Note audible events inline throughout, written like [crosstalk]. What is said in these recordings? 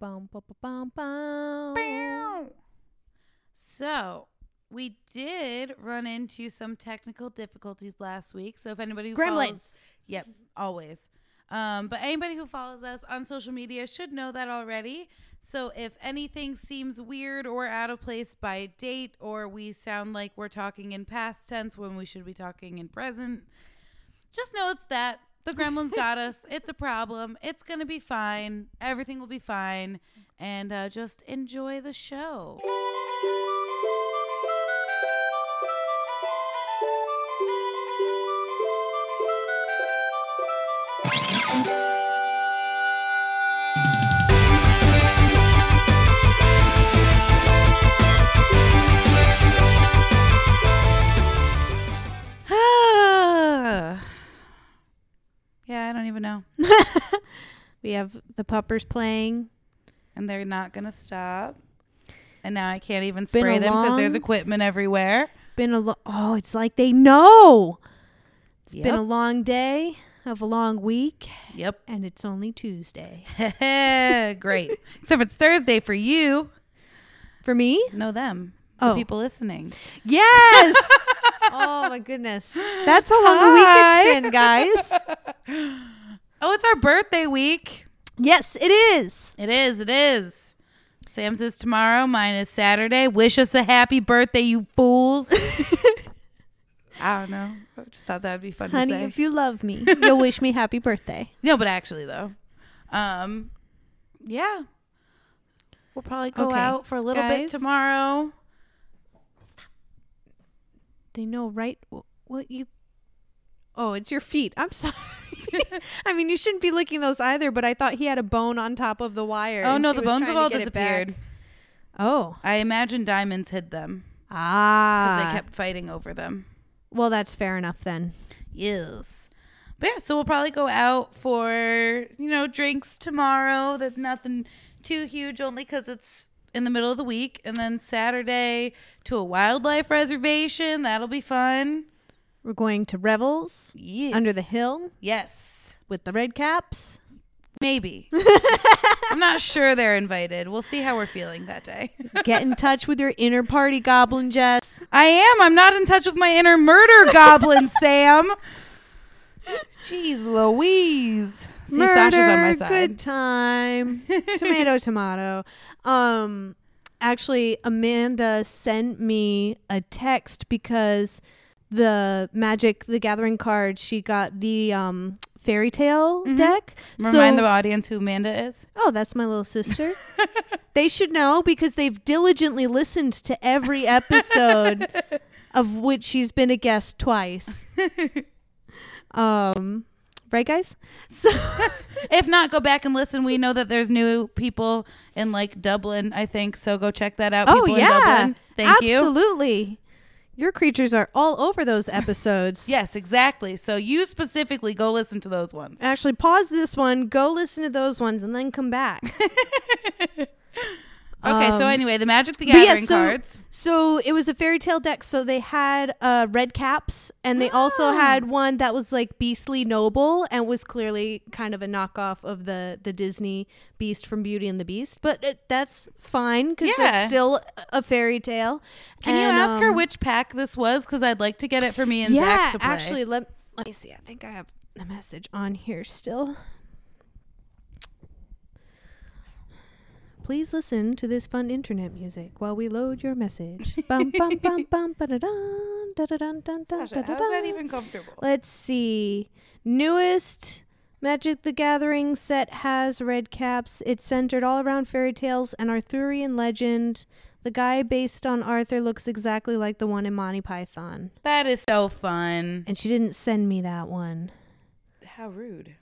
Bum, bum, bum, bum, bum. So we did run into some technical difficulties last week. So if anybody who Gremlins. follows, yep, always. Um, but anybody who follows us on social media should know that already. So if anything seems weird or out of place by date, or we sound like we're talking in past tense when we should be talking in present, just know it's that the gremlins got us. It's a problem. It's gonna be fine. Everything will be fine, and uh, just enjoy the show. Even know. [laughs] We have the puppers playing. And they're not gonna stop. And now I can't even spray them because there's equipment everywhere. Been a lo- oh, it's like they know. It's been a long day of a long week, Yep. and it's only Tuesday [laughs] Great. Except it's Thursday for you. for me. Know them. The Oh. people listening. Yes. [laughs] oh my goodness, that's how long the week it's been, guys. Oh, it's our birthday week. Yes, it is. It is. It is. Sam's is tomorrow. Mine is Saturday. Wish us a happy birthday, you fools. [laughs] I don't know. I just thought that would be fun Honey, to say. if you love me, [laughs] you'll wish me happy birthday. no, but actually though, um, yeah, we'll probably go Okay, out for a little bit guys. tomorrow. They know right wh- what you. Oh, it's your feet. I'm sorry. [laughs] I mean, you shouldn't be licking those either. But I thought he had a bone on top of the wire. Oh and no, she the was bones trying have to all get it back. disappeared. Oh, I imagine diamonds hid them Ah, because ah. they kept fighting over them. well, that's fair enough then. Yes. But yeah, so we'll probably go out for, you know, drinks tomorrow. That's nothing too huge, only because it's in the middle of the week. And then Saturday to a wildlife reservation. That'll be fun. We're going to Revels Yes. under the hill Yes. with the red caps. Maybe. [laughs] I'm not sure they're invited. We'll see how we're feeling that day. [laughs] Get in touch with your inner party goblin, Jess. I am. I'm not in touch with my inner murder goblin, [laughs] Sam. Jeez Louise. See, Sasha's on my Murder, side. Good time. tomato, tomato. Um, actually, Amanda sent me a text because the Magic the Gathering card she got the um fairy tale deck. Remind so, the audience who Amanda is. oh, that's my little sister. [laughs] they should know because they've diligently listened to every episode [laughs] of which she's been a guest twice. [laughs] um, right, guys? So. If not, go back and listen. We know that there's new people in like Dublin, I think. So go check that out. Oh yeah, in Dublin. Thank you. Absolutely. Your creatures are all over those [laughs] episodes. Yes, exactly. So you specifically go listen to those ones. Actually, pause this one, go listen to those ones, and then come back. [laughs] Okay, so Um, anyway, the Magic the but yeah, so- cards. so it was a fairy tale deck. So they had uh, red caps, and they also Ah. had one that was like Beastly Noble, and was clearly kind of a knockoff of the the Disney Beast from Beauty and the Beast. But it, that's fine because Yeah. that's still a fairy tale. Can you And, ask her um, which pack this was? Because I'd like to get it for me and yeah, Zach to play. actually, let let me see. I think I have the message on here still. Please listen to this fun internet music while we load your message. bum bum bum bum ba-da-dun, da-da-dun, dun, dun, Sasha, how's that even comfortable? Let's see. Newest Magic the Gathering set has red caps. It's centered all around fairy tales and Arthurian legend. The guy based on Arthur looks exactly like the one in Monty Python. That is so fun. And she didn't send me that one. How rude.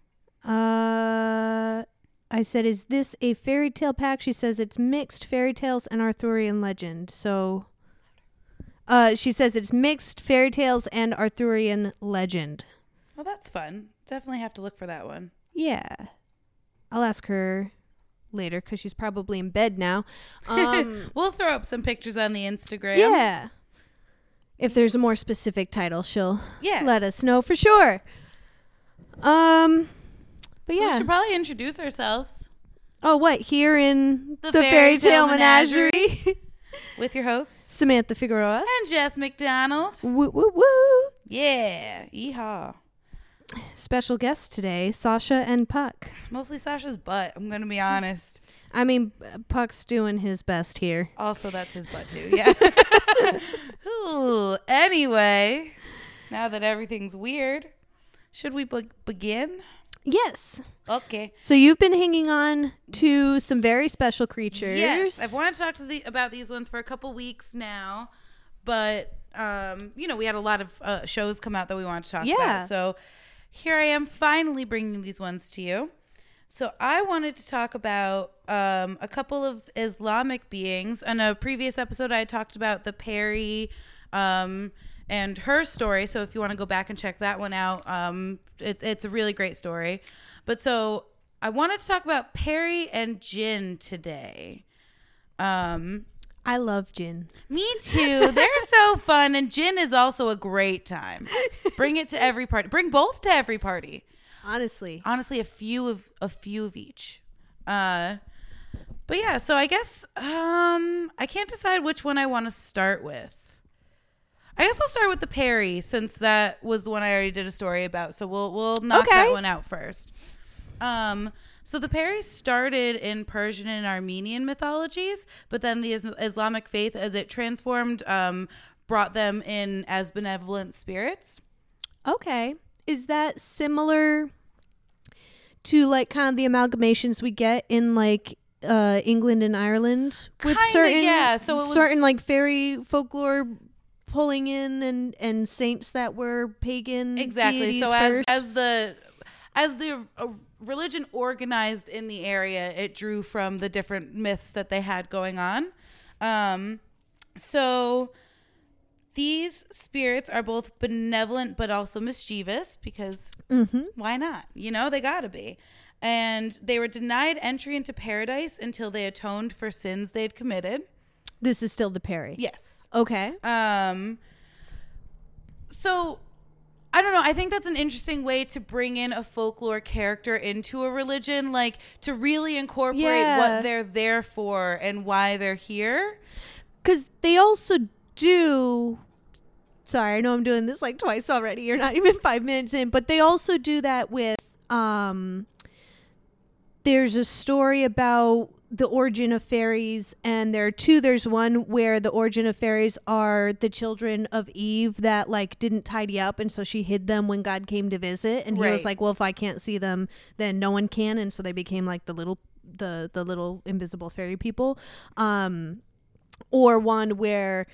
Uh I said, "Is this a fairy tale pack?" She says it's mixed fairy tales and Arthurian legend. So uh she says it's mixed fairy tales and Arthurian legend. Well, that's fun. Definitely have to look for that one. Yeah. I'll ask her later cuz she's probably in bed now. Um [laughs] We'll throw up some pictures on the Instagram. yeah. If there's a more specific title, she'll Yeah. let us know for sure. Um but So yeah. we should probably introduce ourselves. Oh, what? Here in The the, Fairy Fairy Tale Tale Menagerie. [laughs] with your hosts Samantha Figueroa. and Jess McDonald. Woo, woo, woo. Yeah, yeehaw. Special guests today, Sasha and Puck. Mostly Sasha's butt. I'm gonna be honest. I mean, Puck's doing his best here. Also, that's his butt too. Yeah. [laughs] [laughs] Ooh. Anyway, now that everything's weird, should we be- begin? Yes. Okay. So you've been hanging on to some very special creatures. Yes, I've wanted to talk to the, about these ones for a couple weeks now, but um, you know, we had a lot of uh, shows come out that we wanted to talk Yeah. about. So here I am, finally bringing these ones to you. So I wanted to talk about um, a couple of Islamic beings. In a previous episode, I talked about the Peri um, and her story. So if you want to go back and check that one out, um, it's it's a really great story. But so I wanted to talk about Peri and Jinn today. Um, I love Jin. me too. They're so [laughs] fun, and Jin is also a great time. Bring it to every party. Bring both to every party. Honestly. Honestly, a few of a few of each. Uh, but yeah, so I guess um, I can't decide which one I want to start with. I guess I'll start with the Peri since that was the one I already did a story about. So we'll we'll knock that one out first. Um, so the Peri started in Persian and Armenian mythologies, but then the Islamic faith, as it transformed, um, brought them in as benevolent spirits. Okay. Is that similar to like kind of the amalgamations we get in like uh England and Ireland with Kinda, certain yeah. So it was- certain like fairy folklore pulling in and and saints that were pagan exactly. so as first? as the as the uh, religion organized in the area it drew from the different myths that they had going on. Um so these spirits are both benevolent but also mischievous because Mhm. why not? You know they gotta be. And they were denied entry into paradise until they atoned for sins they'd committed this is still the Peri. yes Okay. um, so I don't know. I think that's an interesting way to bring in a folklore character into a religion, like to really incorporate Yeah. what they're there for and why they're here. Because they also do. Sorry, I know I'm doing this like twice already. You're not [laughs] even five minutes in, but they also do that with. um There's a story about the origin of fairies, and there are two. There's one where the origin of fairies are the children of Eve that like didn't tidy up, and so she hid them when God came to visit, and he was like, "Well, if I can't see them, then no one can," and so they became like the little the the little invisible fairy people. Um, or one where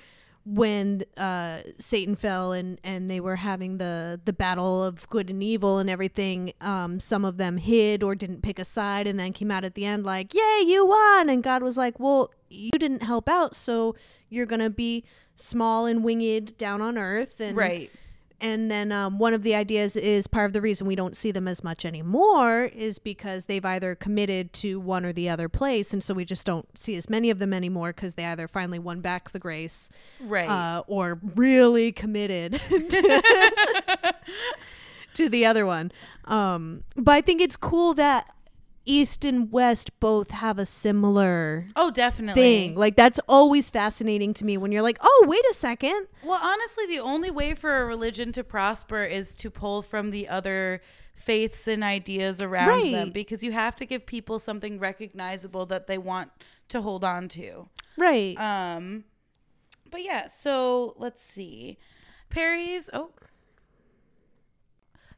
when uh, Satan fell and, and they were having the, the battle of good and evil and everything, um, some of them hid or didn't pick a side and then came out at the end like, Yay, you won! And God was like, Well, you didn't help out, so you're gonna be small and winged down on earth and Right. And then um, one of the ideas is part of the reason we don't see them as much anymore is because they've either committed to one or the other place, and so we just don't see as many of them anymore because they either finally won back the grace Right. uh, or really committed [laughs] [laughs] to the other one. Um, but I think it's cool that East and West both have a similar oh, definitely. thing. Like that's always fascinating to me when you're like, oh, wait a second. Well, honestly, the only way for a religion to prosper is to pull from the other faiths and ideas around them because you have to give people something recognizable that they want to hold on to. Right. Um, but yeah, so let's see. Peri's oh,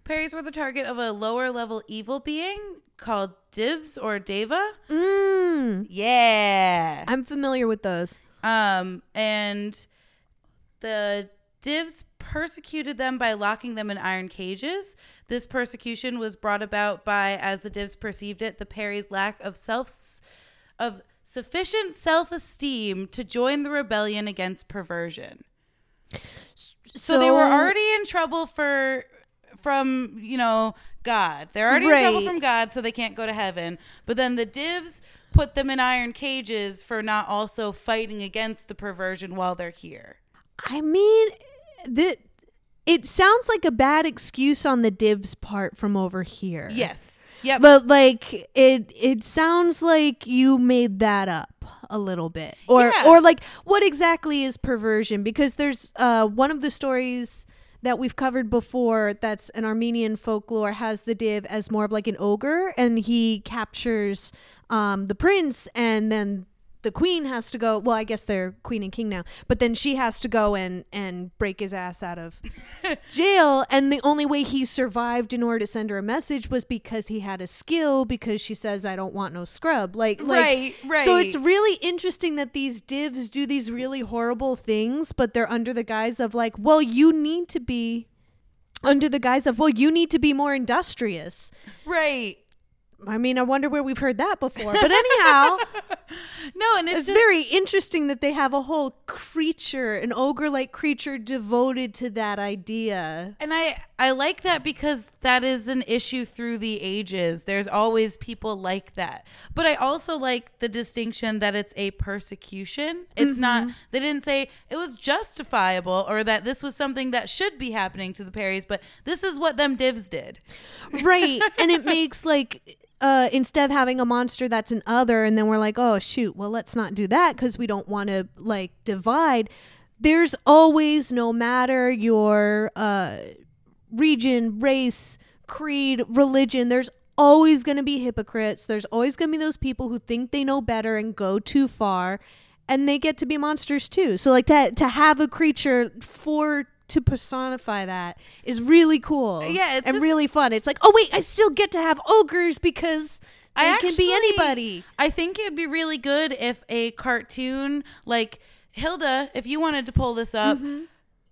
Peri's were the target of a lower level evil being called Divs or Deva. mm, Yeah. I'm familiar with those. Um, and the divs persecuted them by locking them in iron cages. This persecution was brought about by, as the divs perceived it, the Peri's lack of self of sufficient self-esteem to join the rebellion against perversion. So, they were already in trouble for from, you know, God. They're already in trouble from God, so they can't go to heaven. But then the divs put them in iron cages for not also fighting against the perversion while they're here. I mean, the it sounds like a bad excuse on the divs part from over here. Yes. Yep. But like it it sounds like you made that up a little bit. Or Yeah. or like what exactly is perversion because there's uh one of the stories that we've covered before that's an Armenian folklore has the div as more of like an ogre and he captures um the prince and then the queen has to go well i guess they're queen and king now but then she has to go and and break his ass out of [laughs] jail and the only way he survived in order to send her a message was because he had a skill because she says i don't want no scrub like like Right, right. so it's really interesting that these divs do these really horrible things but they're under the guise of like well you need to be under the guise of well you need to be more industrious right. I mean i wonder where we've heard that before but anyhow [laughs] No, and it's, it's just, very interesting that they have a whole creature, an ogre-like creature devoted to that idea. And I I like that because that is an issue through the ages. There's always people like that. But I also like the distinction that it's a persecution. It's mm-hmm. not they didn't say it was justifiable or that this was something that should be happening to the Peris, but this is what them divs did. right. And it makes like uh instead of having a monster that's an other and then we're like, "Oh shoot, well let's not do that because we don't want to like divide." There's always no matter your uh region, race, creed, religion, there's always going to be hypocrites. There's always going to be those people who think they know better and go too far and they get to be monsters too. So like to to have a creature for to personify that is really cool. Yeah, it's and just- really fun. It's like, "Oh wait, I still get to have ogres because they I can be anybody." I think it'd be really good if a cartoon like Hilda, if you wanted to pull this up, Mm-hmm.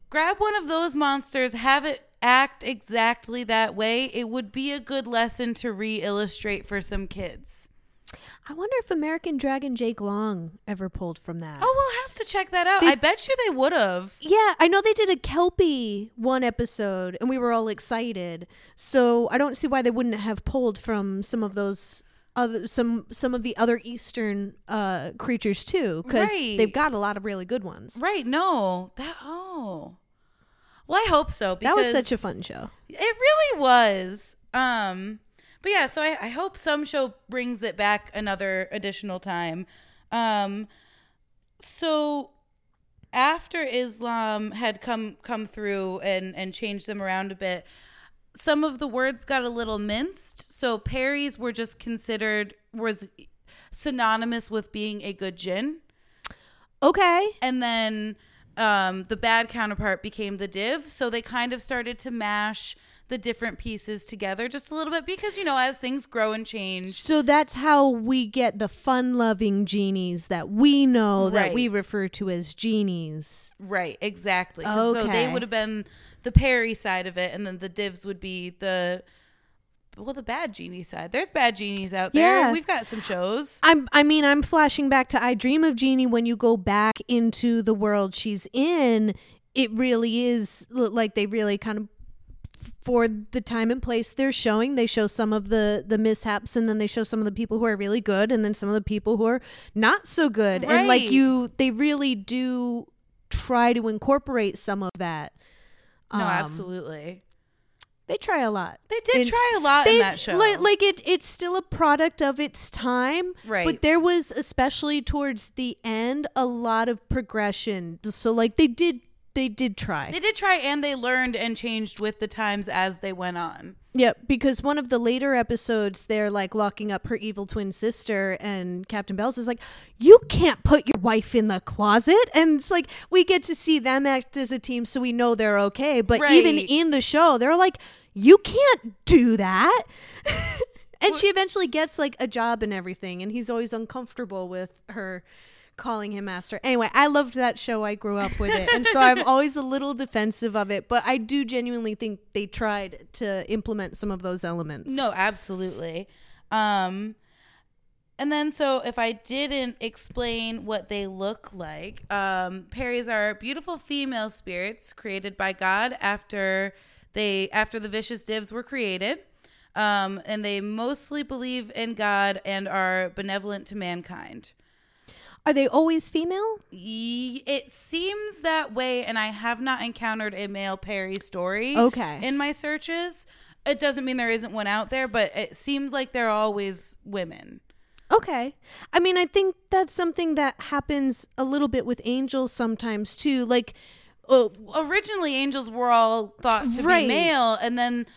grab one of those monsters, have it act exactly that way. It would be a good lesson to re-illustrate for some kids. I wonder if American Dragon Jake Long ever pulled from that. Oh, we'll have to check that out. They- I bet you they would have. Yeah, I know they did a Kelpie one episode and we were all excited. So I don't see why they wouldn't have pulled from some of those other some some of the other eastern uh creatures too cuz Right. they've got a lot of really good ones. Right? No, that. Oh, well, I hope so. because That was such a fun show. It really was. Um, but yeah, so I, I hope some show brings it back another additional time. Um, so after Islam had come come through and and changed them around a bit, some of the words got a little minced. So Peri's were just considered was synonymous with being a good jinn Okay. and then um, the bad counterpart became the div. So they kind of started to mash the different pieces together just a little bit because you know as things grow and change. So that's how we get the fun-loving genies that we know that we refer to as genies. Right, exactly. 'Cause So they would have been the Peri side of it, and then the divs would be the well the bad genie side. There's bad genies out there. Yeah. We've got some shows. I'm I mean I'm flashing back to I Dream of Jeannie when you go back into the world she's in it really is like they really kind of for the time and place they're showing they show some of the the mishaps and then they show some of the people who are really good and then some of the people who are not so good and like you they really do try to incorporate some of that No, Um, absolutely. they try a lot They did in- try a lot they, in that show. Like, like it, it's still a product of its time, Right. But there was, especially towards the end, a lot of progression. So, like, they did, they did try. they did try, and they learned and changed with the times as they went on. Yep, because one of the later episodes, they're like locking up her evil twin sister, and Captain Bells is like, "You can't put your wife in the closet." And it's like we get to see them act as a team, so we know they're okay. But even in the show, they're like, "You can't do that." [laughs] and she eventually gets like a job and everything, and he's always uncomfortable with her calling him master. Anyway, I loved that show. I grew up with it. And so I'm [laughs] always a little defensive of it, but I do genuinely think they tried to implement some of those elements. No, absolutely. Um, and then, so if I didn't explain what they look like, um, Peris are beautiful female spirits created by God after they after the vicious divs were created, um, and they mostly believe in God and are benevolent to mankind. Are they always female? It seems that way, and I have not encountered a male Peri story. Okay. In my searches, it doesn't mean there isn't one out there, but it seems like they're always women. Okay. I mean, I think that's something that happens a little bit with angels sometimes too. Like, uh, Originally, angels were all thought to Right. be male, and then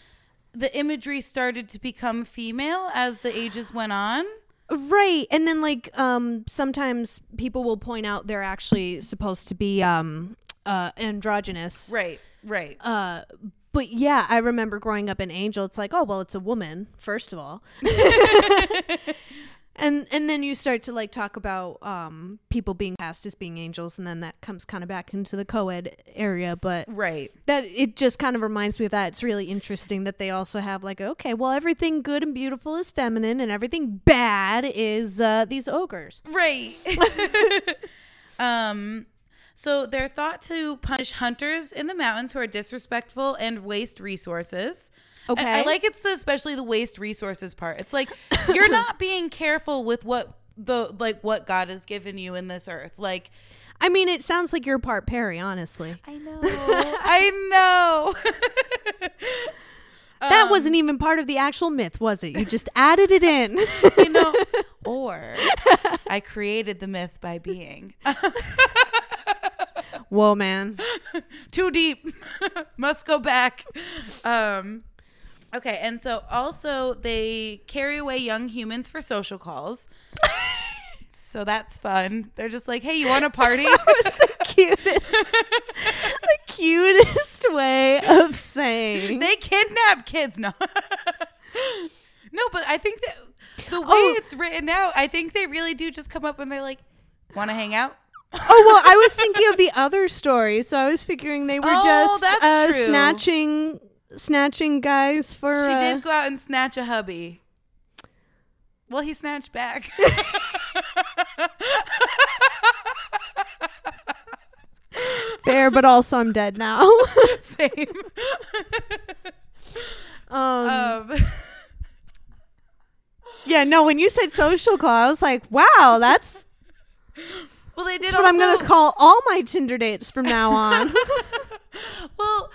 the imagery started to become female as the ages went on. Right. And then, like, um, sometimes people will point out they're actually supposed to be um, uh, androgynous. Right. Right. Uh, but yeah, I remember growing up in Angel. It's like, oh well, it's a woman first of all, [laughs] [laughs] and and then you start to like talk about um, people being cast as being angels, and then that comes kind of back into the co-ed area. But right. that it just kind of reminds me of that. It's really interesting that they also have like, okay, well, everything good and beautiful is feminine, and everything bad is uh, these ogres. Right. [laughs] [laughs] um so they're thought to punish hunters in the mountains who are disrespectful and waste resources. Okay. I, I like it's the especially the waste resources part. It's like you're not [coughs] being careful with what the like what God has given you in this earth. Like I mean, it sounds like you're part Peri, honestly. I know. [laughs] I know. [laughs] That Um, wasn't even part of the actual myth, was it? You just added it in. [laughs] you know, or I created the myth by being. Whoa, man. [laughs] too deep. [laughs] Must go back. Um okay and so also they carry away young humans for social calls. [laughs] So that's fun. They're just like hey you want a party was the cutest, the cutest way of saying. they kidnap kids. No. No but i think that the way Oh. it's written out i think they really do just come up and they're like want to hang out Oh well, I was thinking of the other story, so I was figuring they were Oh, just uh, snatching, snatching guys for. she uh, did go out and snatch a hubby well he snatched back [laughs] fair, but also I'm dead now. [laughs] same [laughs] um, um yeah, no. When you said social call, I was like, wow, that's Well, they did that's what I'm gonna call all my Tinder dates from now on. [laughs] [laughs] Well,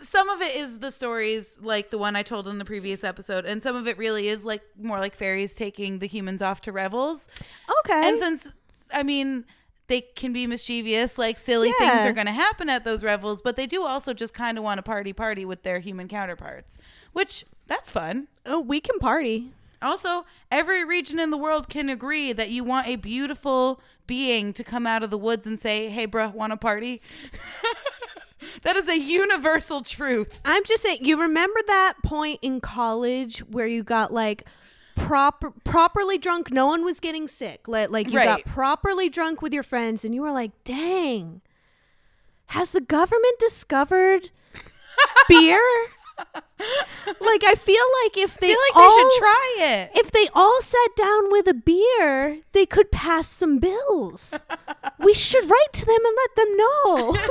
some of it is the stories like the one I told in the previous episode, and some of it really is like more like fairies taking the humans off to revels. okay. And since I mean they can be mischievous, like silly Yeah. things are going to happen at those revels, but they do also just kind of want to party party with their human counterparts, which that's fun. oh, we can party. Also, every region in the world can agree that you want a beautiful being to come out of the woods and say, "Hey, bruh, want a party?" [laughs] that is a universal truth. I'm just saying, you remember that point in college where you got like proper properly drunk, no one was getting sick. Like, like you Right. got properly drunk with your friends and you were like, "Dang. Has the government discovered beer?" [laughs] [laughs] like I feel like if they like all, they should try it. if they all sat down with a beer, they could pass some bills. [laughs] we should write to them and let them know. [laughs]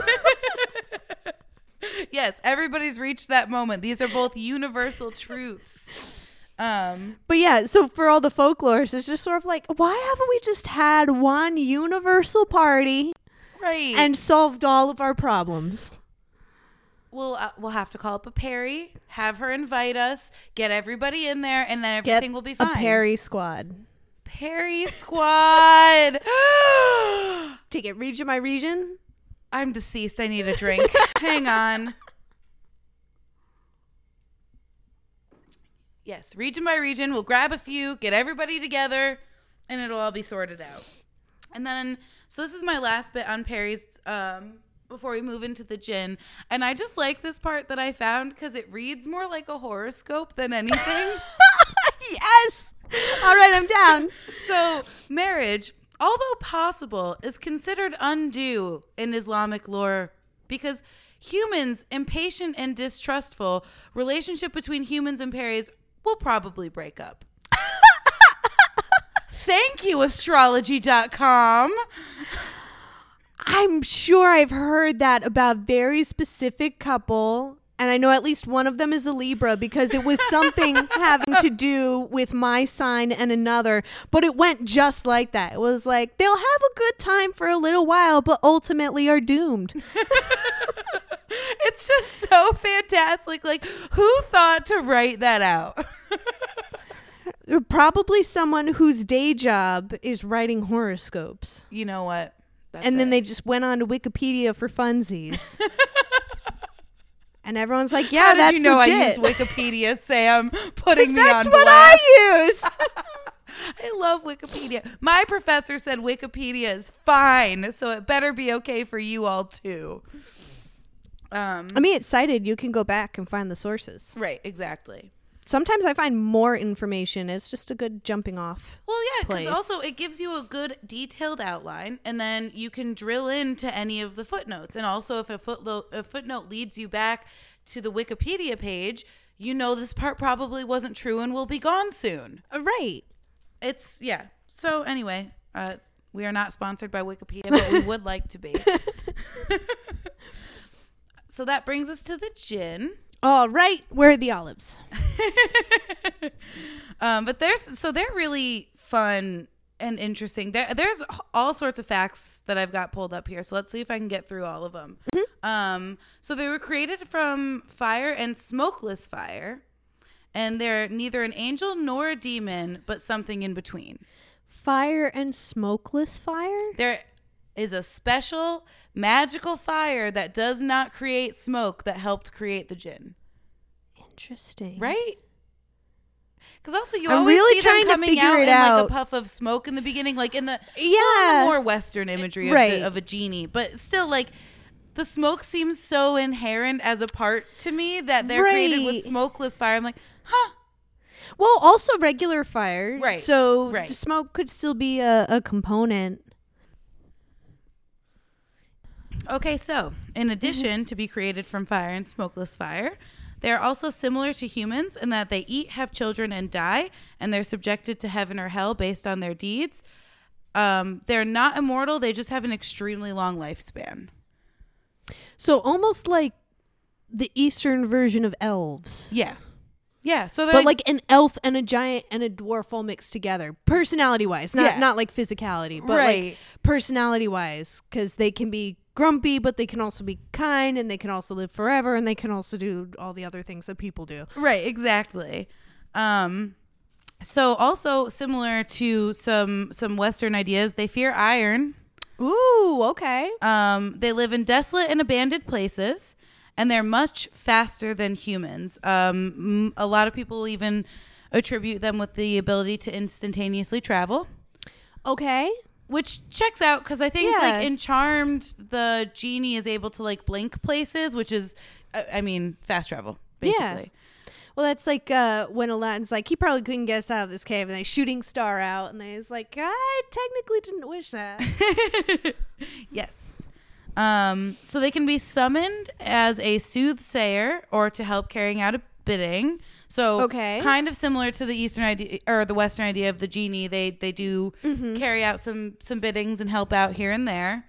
Yes, everybody's reached that moment. These are both universal truths. Um, But yeah, so for all the folklorists, it's just sort of like, why haven't we just had one universal party right. and solved all of our problems? We'll uh, we'll have to call up a Peri, have her invite us, get everybody in there, and then Get everything will be fine. a Peri squad. Peri squad. [gasps] Take it region by region. I'm deceased. I need a drink. [laughs] Hang on. Yes, region by region, we'll grab a few, get everybody together, and it'll all be sorted out. And then, so this is my last bit on Peri's um, before we move into the jinn. And I just like this part that I found because it reads more like a horoscope than anything. [laughs] yes. All right, I'm down. [laughs] So, marriage, although possible, is considered undue in Islamic lore because humans, impatient and distrustful, relationship between humans and Peris will probably break up. [laughs] Thank you, astrology.com. I'm sure I've heard that about very specific couple and I know at least one of them is a Libra because it was something [laughs] having to do with my sign and another, but it went just like that. It was like they'll have a good time for a little while, but ultimately are doomed. [laughs] It's just so fantastic. Like, who thought to write that out? [laughs] Probably someone whose day job is writing horoscopes. you know what? That's and then it. they just went on to Wikipedia for funsies. [laughs] and everyone's like, "Yeah, How did that's you know legit. I use Wikipedia, Sam? [laughs] Putting me that's on what blast. I use." [laughs] I love Wikipedia. My professor said Wikipedia is fine, so it better be okay for you all too. Um, I mean, it's cited. You can go back and find the sources. right, exactly. Sometimes I find more information. It's just a good jumping off. Well, yeah, because also it gives you a good detailed outline, and then you can drill into any of the footnotes. And also, if a footnote a footnote leads you back to the Wikipedia page, you know this part probably wasn't true and will be gone soon. Uh, right. It's yeah. So anyway, uh, we are not sponsored by Wikipedia, but we would like to be. [laughs] [laughs] so that brings us to the gin. All right. Where are the olives? [laughs] Um, but there's so they're really fun and interesting. There, there's all sorts of facts that I've got pulled up here. So let's see if I can get through all of them. Um, so they were created from fire and smokeless fire, and they're neither an angel nor a demon, but something in between. Fire and smokeless fire? There is a special magical fire that does not create smoke that helped create the jinn, Interesting. right? Because also you I'm always really see them trying to coming out it in like a puff of smoke in the beginning, like in the Yeah. well, in the more Western imagery of, Right. the, of a genie, but still like. The smoke seems so inherent as a part to me that they're created with smokeless fire. I'm like, huh? Well, also regular fire. Right, So right. smoke could still be a, a component. Okay, so in addition to be created from fire and smokeless fire, they are also similar to humans in that they eat, have children, and die, and they're subjected to heaven or hell based on their deeds. Um, they're not immortal; they just have an extremely long lifespan. So almost like the Eastern version of elves. Yeah, yeah. So they're But like an elf and a giant and a dwarf all mixed together, personality wise, not Yeah. not like physicality, but Right. like personality wise, because they can be grumpy, but they can also be kind, and they can also live forever, and they can also do all the other things that people do. Right, exactly. Um so also similar to some some western ideas, they fear iron. Ooh, okay. Um they live in desolate and abandoned places and they're much faster than humans. Um a lot of people even attribute them with the ability to instantaneously travel, Okay. Which checks out cuz I think Yeah. like in Charmed the genie is able to like blink places, which is I I mean fast travel Yeah. basically. Well, that's like uh, when Aladdin's like, he probably couldn't get us out of this cave, and they shooting star out, and he's like, I technically didn't wish that. [laughs] Yes. Um, so they can be summoned as a soothsayer or to help carrying out a bidding. So Okay. kind of similar to the Eastern idea or the Western idea of the genie. They they do carry out some some biddings and help out here and there.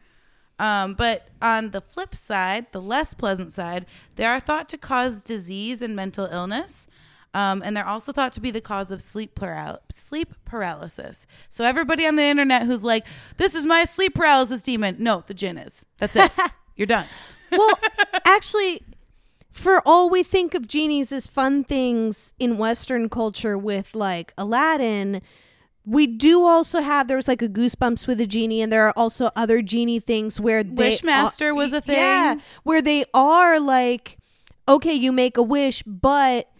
Um, but on the flip side, the less pleasant side, they are thought to cause disease and mental illness. Um, and they're also thought to be the cause of sleep paral- sleep paralysis. So everybody on the internet who's like, "This is my sleep paralysis demon," no, the jinn is. That's it. [laughs] You're done. well, actually, for all we think of genies as fun things in Western culture with like Aladdin, we do also have there was like a goosebumps with a genie, and there are also other genie things where they Wishmaster was a thing. Yeah, where they are like, okay, you make a wish, but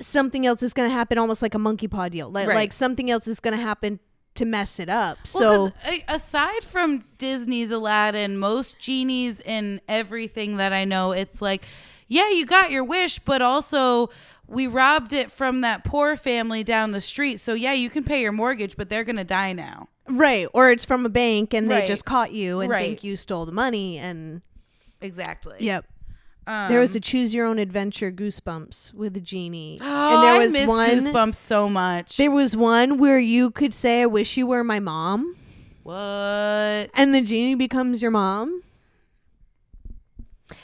something else is going to happen, almost like a monkey paw deal. Like, Right. like something else is going to happen to mess it up. Well, so aside from Disney's Aladdin, most genies in everything that I know, it's like, yeah, you got your wish, but also we robbed it from that poor family down the street. So yeah, you can pay your mortgage, but they're gonna die now. right, or it's from a bank and Right. they just caught you and Right. think you stole the money and Exactly. yep. Um, there was a choose your own adventure goosebumps with a genie. oh, and there I was miss one Goosebumps so much. there was one where you could say I wish you were my mom what? and the genie becomes your mom.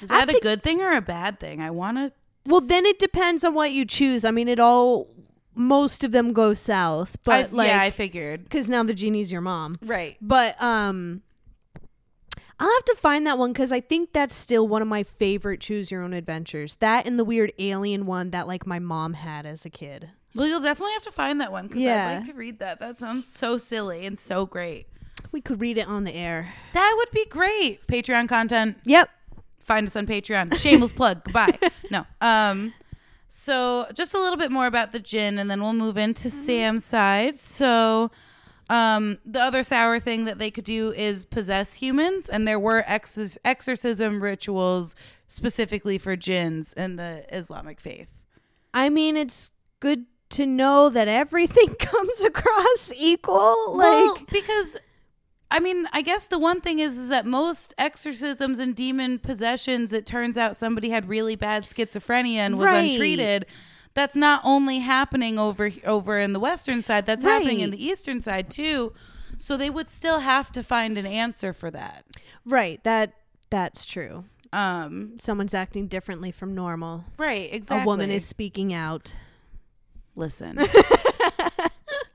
Is that a good thing or a bad thing? I want to. Well, then it depends on what you choose. I mean, it all most of them go south, but I, like yeah, I figured. because now the genie's your mom. Right. But um, I'll have to find that one because I think that's still one of my favorite choose your own adventures. That and the weird alien one that like my mom had as a kid. Well, you'll definitely have to find that one because Yeah. I'd like to read that. That sounds so silly and so great. We could read it on the air. That would be great. Patreon content. Yep. Find us on Patreon. Shameless plug. Goodbye. [laughs] No. Um. So just a little bit more about the jinn, and then we'll move into Sam's side. So, um, the other sour thing that they could do is possess humans, and there were ex- exorcism rituals specifically for jinns in the Islamic faith. I mean, it's good to know that everything [laughs] comes across equal. Like, well, because I mean, I guess the one thing is is that most exorcisms and demon possessions, it turns out somebody had really bad schizophrenia and was Right. untreated. That's not only happening over over in the western side, that's happening in the eastern side too. So they would still have to find an answer for that. right? That that's true. Um, Someone's acting differently from normal. right, exactly. A woman is speaking out. listen. [laughs]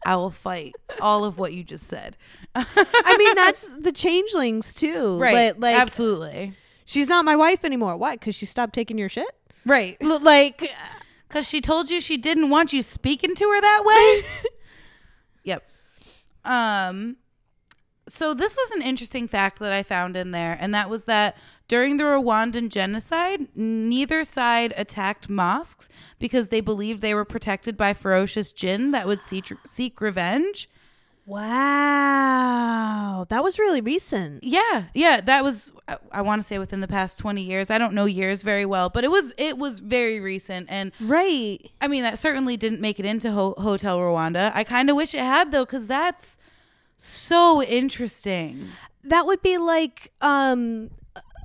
I will fight all of what you just said. I mean, that's the changelings too. [laughs] Right. But, like, Absolutely. she's not my wife anymore. Why? Because she stopped taking your shit. Right. L- like, [laughs] Because she told you she didn't want you speaking to her that way? [laughs] yep. Um, so this was an interesting fact that I found in there, and that was that during the Rwandan genocide, neither side attacked mosques because they believed they were protected by ferocious jinn that would seek, seek revenge. wow, that was really recent. Yeah, yeah, that was I, I want to say within the past 20 years. I don't know years very well, but it was it was very recent and Right. I mean, that certainly didn't make it into Ho- Hotel Rwanda. I kind of wish it had though, because that's so interesting. That would be like um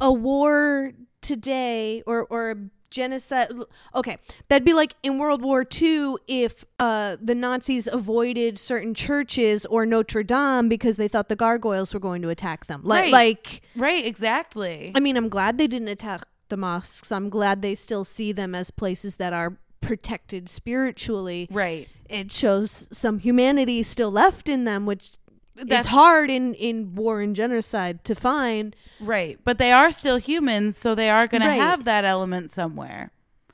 a war today or or genocide okay that'd be like in world war ii if uh the nazis avoided certain churches or notre dame because they thought the gargoyles were going to attack them like Right. like Right? Exactly. i mean i'm glad they didn't attack the mosques i'm glad they still see them as places that are protected spiritually Right. it shows some humanity still left in them which That's- is hard in in war and genocide to find Right. But they are still humans, so they are going to have that element somewhere.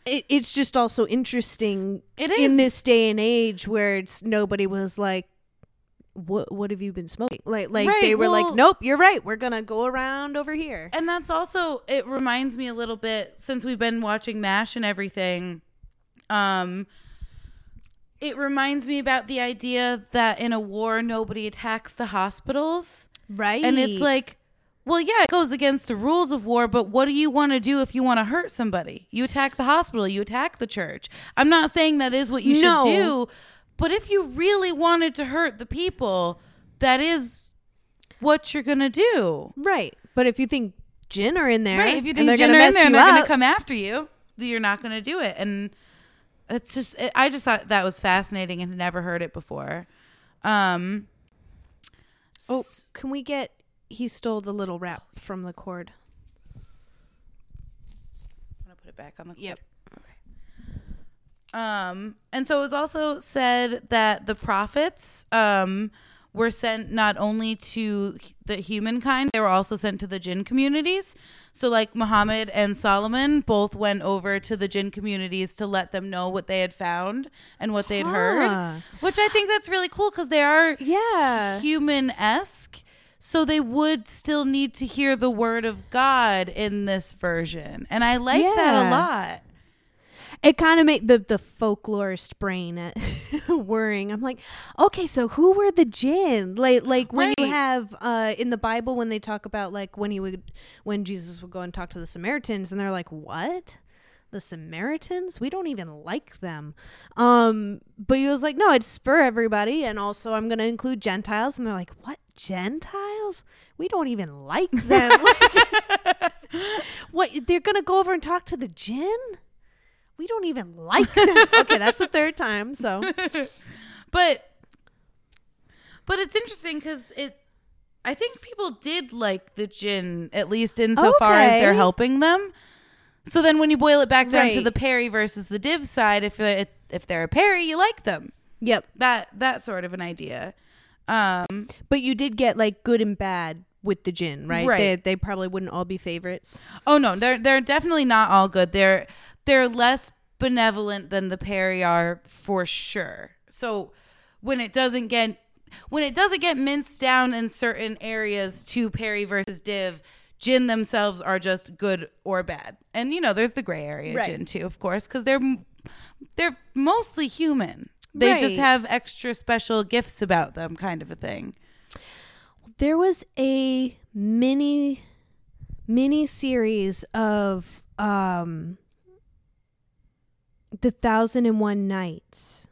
it, it's just also interesting It in this day and age where it's nobody was like what what have you been smoking like like Right, they were well- like nope you're right we're gonna go around over here And that's also it reminds me a little bit since we've been watching MASH and everything. Um it reminds me about the idea that in a war nobody attacks the hospitals. right And it's like, well, yeah, it goes against the rules of war, but what do you want to do if you want to hurt somebody? You attack the hospital, you attack the church. I'm not saying that is what you No. should do, but if you really wanted to hurt the people, that is what you're going to do. right but if you think jinn are in there Right. If you think jinn are in there and they're going to come after you, you're not going to do it. And it's just, it, I just thought that was fascinating and had never heard it before. Um, oh can we get he stole the little wrap from the cord I'm gonna put it back on the cord. Yep. Um, and so it was also said that the prophets um, were sent not only to the humankind, they were also sent to the jinn communities. So, like Muhammad and Solomon both went over to the jinn communities to let them know what they had found and what they'd Huh. heard, which I think that's really cool because they are yeah human esque. So they would still need to hear the word of God in this version. And I like that a lot. It kind of made the the folklorist brain [laughs] at worrying. I'm like, okay, so who were the jinn? Like like when you have uh in the Bible when they talk about like when he would when Jesus would go and talk to the Samaritans and they're like, "What? The Samaritans? We don't even like them." Um but he was like, "No, it's for everybody and also I'm going to include Gentiles." And they're like, "What? Gentiles? We don't even like them." [laughs] [laughs] What? They're going to go over and talk to the jinn? We don't even like them. [laughs] okay, that's the third time. So [laughs] but but it's interesting because it I think people did like the jinn at least insofar as they're helping them. So then when you boil it back down to the Peri versus the Div side, if it, if they're a Peri, you like them. Yep. That that sort of an idea. Um, But you did get like good and bad with the jinn, right? Right. They, they probably wouldn't all be favorites. oh no, they're they're definitely not all good. They're they're less benevolent than the Peri are for sure. So when it doesn't get when it doesn't get minced down in certain areas to Peri versus Div, Jinn themselves are just good or bad. And you know, there's the gray area Right. Jinn too, of course, because they're they're mostly human. They just have extra special gifts about them, kind of a thing. There was a mini mini series of um the Thousand and One Nights.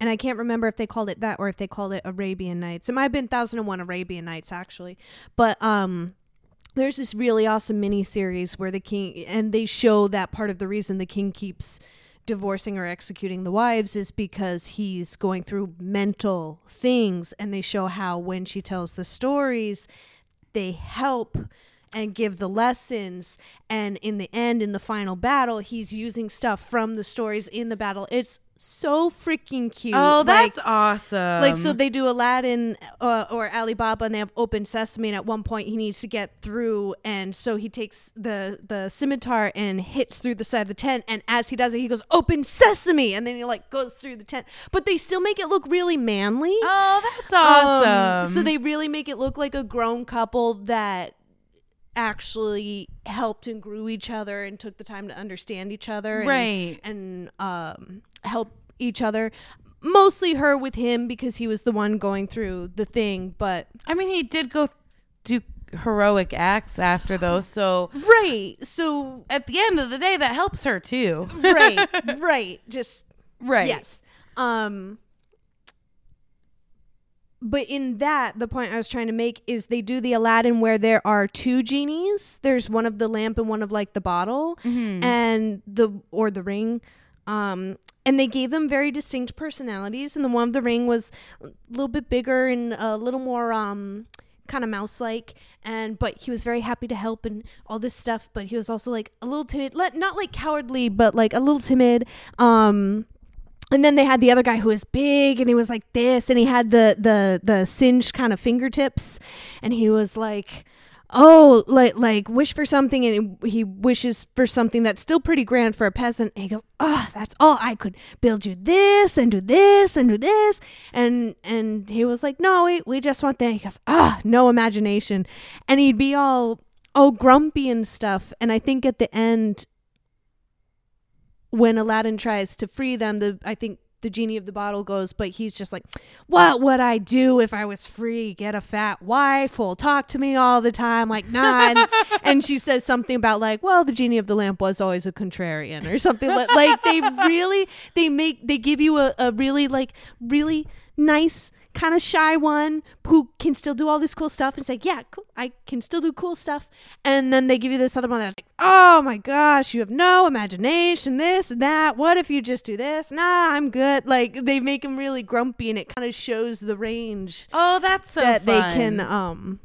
And I can't remember if they called it that or if they called it Arabian Nights. It might have been Thousand and One Arabian Nights actually. But um there's this really awesome mini series where the king and they show that part of the reason the king keeps divorcing or executing the wives is because he's going through mental things and they show how when she tells the stories they help and give the lessons. And in the end in the final battle he's using stuff from the stories in the battle. It's so freaking cute. Oh, Like- that's awesome. like so they do Aladdin uh, or Ali Baba and they have open sesame and at one point he needs to get through and so he takes the the scimitar and hits through the side of the tent and as he does it he goes open sesame! And then he like goes through the tent. But they still make it look really manly. Oh, that's Um, awesome. so they really make it look like a grown couple that actually helped and grew each other and took the time to understand each other and, Right. and um, help each other mostly her with him because he was the one going through the thing but I mean, he did go do heroic acts after those, [sighs] so right so at the end of the day, that helps her too. right [laughs] right just Right. Yes. Um but in that, the point I was trying to make is they do the Aladdin where there are two genies. There's one of the lamp and one of like the bottle and the or the ring. Um and they gave them very distinct personalities and the one of the ring was a little bit bigger and a little more um kind of mouse like and but he was very happy to help and all this stuff but he was also like a little timid not like cowardly but like a little timid um and then they had the other guy who was big and he was like this and he had the the the singed kind of fingertips and he was like oh like like wish for something and he he wishes for something that's still pretty grand for a peasant. And he goes oh that's all i could build you this and do this and do this. And and he was like no we, we just want that. He goes ah no imagination. And he'd be all all grumpy and stuff. And i think at the end when Aladdin tries to free them, the I think the genie of the bottle goes, but he's just like, "What would I do if I was free? Get a fat wife who'll talk to me all the time?" Like, nah. [laughs] And, and she says something about like, "Well, the genie of the lamp was always a contrarian," or something like. Like they really they make they give you a, a really like really nice kind of shy one who can still do all this cool stuff and say, yeah, cool, I can still do cool stuff. And then they give you this other one that's like, oh my gosh, you have no imagination, this and that. What if you just do this? Nah, I'm good. Like they make them really grumpy and it kind of shows the range Oh, that's so that they can um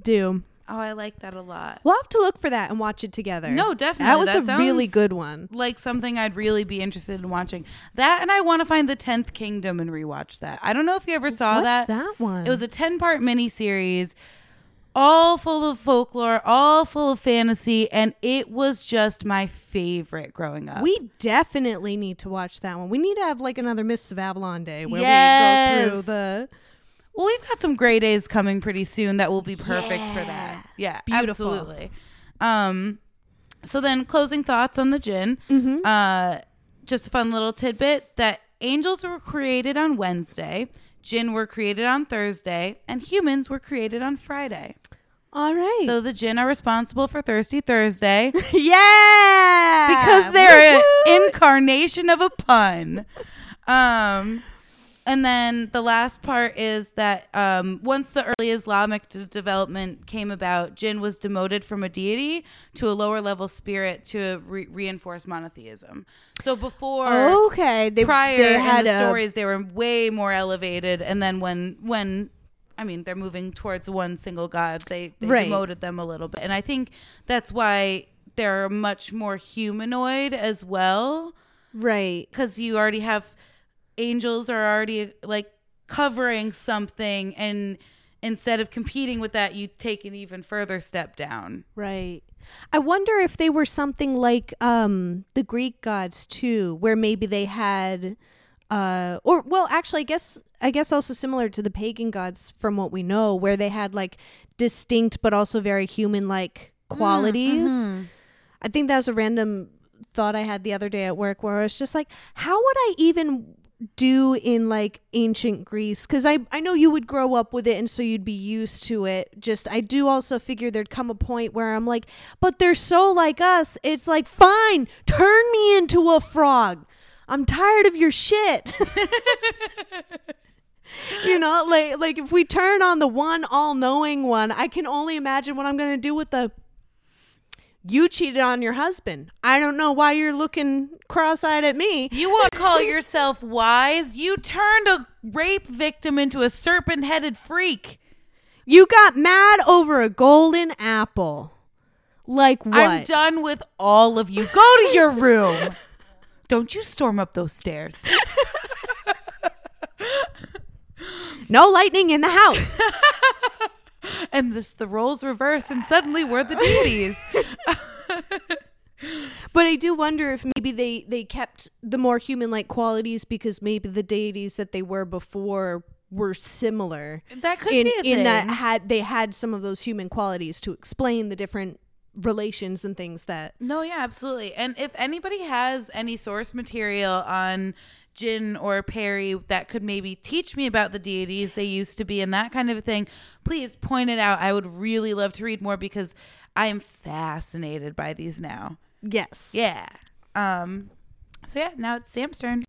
do. Oh, I like that a lot. We'll have to look for that and watch it together. No, definitely. That was That a really good one. Like something I'd really be interested in watching. That and I want to find the Tenth Kingdom and rewatch that. I don't know if you ever saw What's that. that one? It was a ten part miniseries, all full of folklore, all full of fantasy, and it was just my favorite growing up. We definitely need to watch that one. We need to have like another Mists of Avalon day where we go through the Well, we've got some gray days coming pretty soon that will be perfect for that. Yeah, Beautiful. absolutely. Um, so then closing thoughts on the jinn. Mm-hmm. Uh, just a fun little tidbit that angels were created on Wednesday, jinn were created on Thursday, and humans were created on Friday. All right. So the jinn are responsible for Thirsty Thursday [laughs] yeah. because they're an incarnation of a pun. Um, and then the last part is that um, once the early Islamic d- development came about, jinn was demoted from a deity to a lower level spirit to re- reinforce monotheism. So before. Okay. They Prior they in had the a- stories, they were way more elevated, and then when when I mean, they're moving towards one single god. They, they Right. demoted them a little bit. And I think that's why they're much more humanoid as well. Right. Because you already have angels are already like covering something. And instead of competing with that, you take an even further step down. Right. I wonder if they were something like um the Greek gods too, where maybe they had uh or well actually I guess I guess also similar to the pagan gods from what we know, where they had like distinct but also very human like qualities. I think that was a random thought I had the other day at work where I was just like, how would I even do in like ancient Greece? Because I, I know you would grow up with it and so you'd be used to it. Just, I do also figure there'd come a point where I'm like, but they're so like us. It's like, fine, turn me into a frog. I'm tired of your shit. [laughs] you know, like like if we turn on the one all-knowing one, I can only imagine what I'm going to do with the you cheated on your husband. I don't know why you're looking cross-eyed at me. You want to call yourself wise? You turned a rape victim into a serpent headed freak. You got mad over a golden apple. Like what? I'm done with all of you. Go to your room. Don't you storm up those stairs. [laughs] no lightning in the house. [laughs] [laughs] And this the roles reverse and suddenly we're the deities. [laughs] But I do wonder if maybe they they kept the more human like qualities because maybe the deities that they were before were similar. That could in be a in thing. that had they had some of those human qualities to explain the different relations and things that No, yeah, absolutely. And if anybody has any source material on Jinn or Peri that could maybe teach me about the deities they used to be and that kind of a thing, please point it out. I would really love to read more because I am fascinated by these now. yes Yeah. Um so yeah, now it's Sam's turn.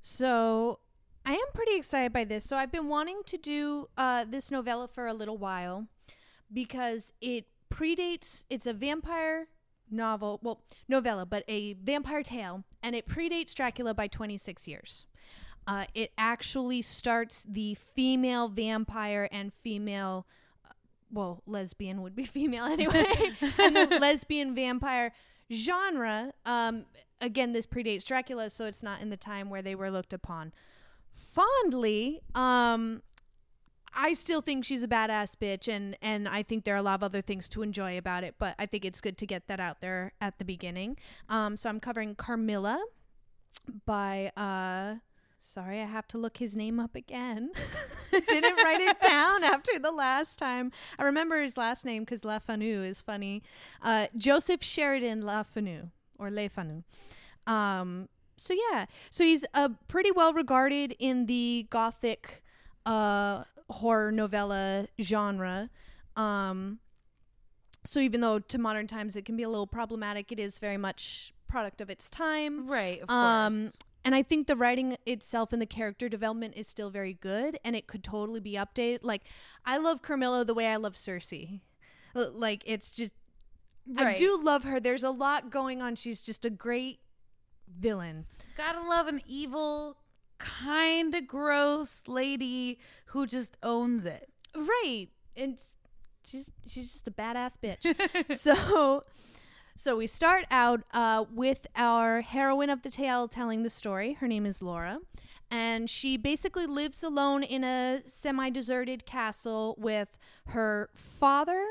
So I am pretty excited by this. So I've been wanting to do uh, this novella for a little while because it predates. It's a vampire novel, well, novella, but a vampire tale, and it predates Dracula by 26 years. Uh, it actually starts the female vampire and female, uh, well, lesbian would be [laughs] female anyway, [laughs] and the lesbian vampire genre. Um, again, this predates Dracula, so it's not in the time where they were looked upon fondly. Um, I still think she's a badass bitch, and and I think there are a lot of other things to enjoy about it. But I think it's good to get that out there at the beginning. Um, so I'm covering Carmilla by uh. Sorry, I have to look his name up again. [laughs] Didn't write it down after the last time. I remember his last name because Lafanu is funny. Uh, Joseph Sheridan Lafanu or Le Fanu. Um, so yeah, so he's uh, pretty well regarded in the gothic uh, horror novella genre. Um, so even though to modern times it can be a little problematic, it is very much product of its time. Right, of Um, course. and I think the writing itself and the character development is still very good, and it could totally be updated. Like I love Carmilla the way I love Cersei. Like it's just I do love her. There's a lot going on. She's just a great villain. Gotta love an evil, kind of gross lady who just owns it. Right. And she's she's just a badass bitch. [laughs] so so we start out uh, with our heroine of the tale telling the story. Her name is Laura. And she basically lives alone in a semi deserted castle with her father,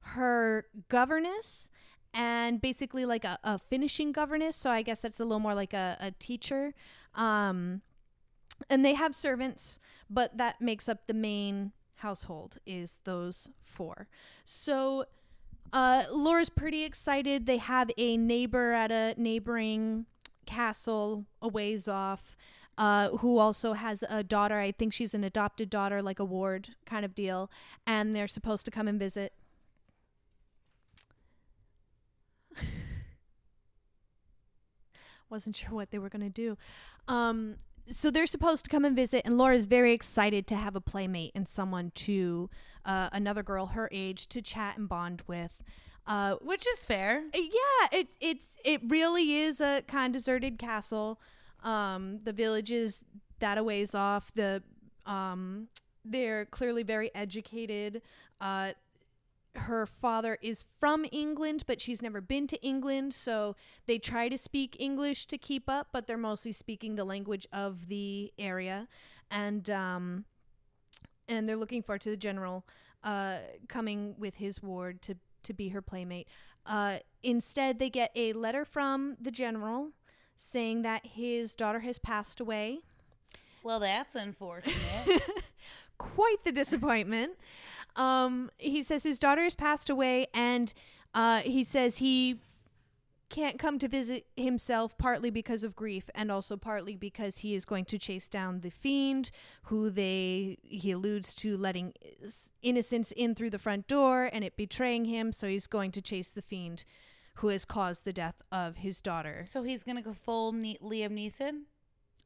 her governess, and basically like a, a finishing governess. So I guess that's a little more like a, a teacher. Um, and they have servants, but that makes up the main household is those four. So uh, Laura's pretty excited. They have a neighbor at a neighboring castle a ways off. Uh, who also has a daughter. I think she's an adopted daughter, like a ward kind of deal. And they're supposed to come and visit. [laughs] Wasn't sure what they were going to do. Um, so they're supposed to come and visit, and Laura's very excited to have a playmate and someone to uh, another girl her age to chat and bond with. Uh, Which is fair. yeah, it's it's it really is a kind of deserted castle. Um, the village is that a ways off. The um, they're clearly very educated. Uh, her father is from England, but she's never been to England, so they try to speak English to keep up, but they're mostly speaking the language of the area, and um, and they're looking forward to the general uh, coming with his ward to to be her playmate. Uh, instead, they get a letter from the general saying that his daughter has passed away. Well, that's unfortunate. [laughs] Quite the disappointment. Um, he says his daughter has passed away, and uh, he says he can't come to visit himself partly because of grief and also partly because he is going to chase down the fiend who they he alludes to letting innocence in through the front door and it betraying him. So he's going to chase the fiend who has caused the death of his daughter. So he's gonna go full ne- Liam Neeson.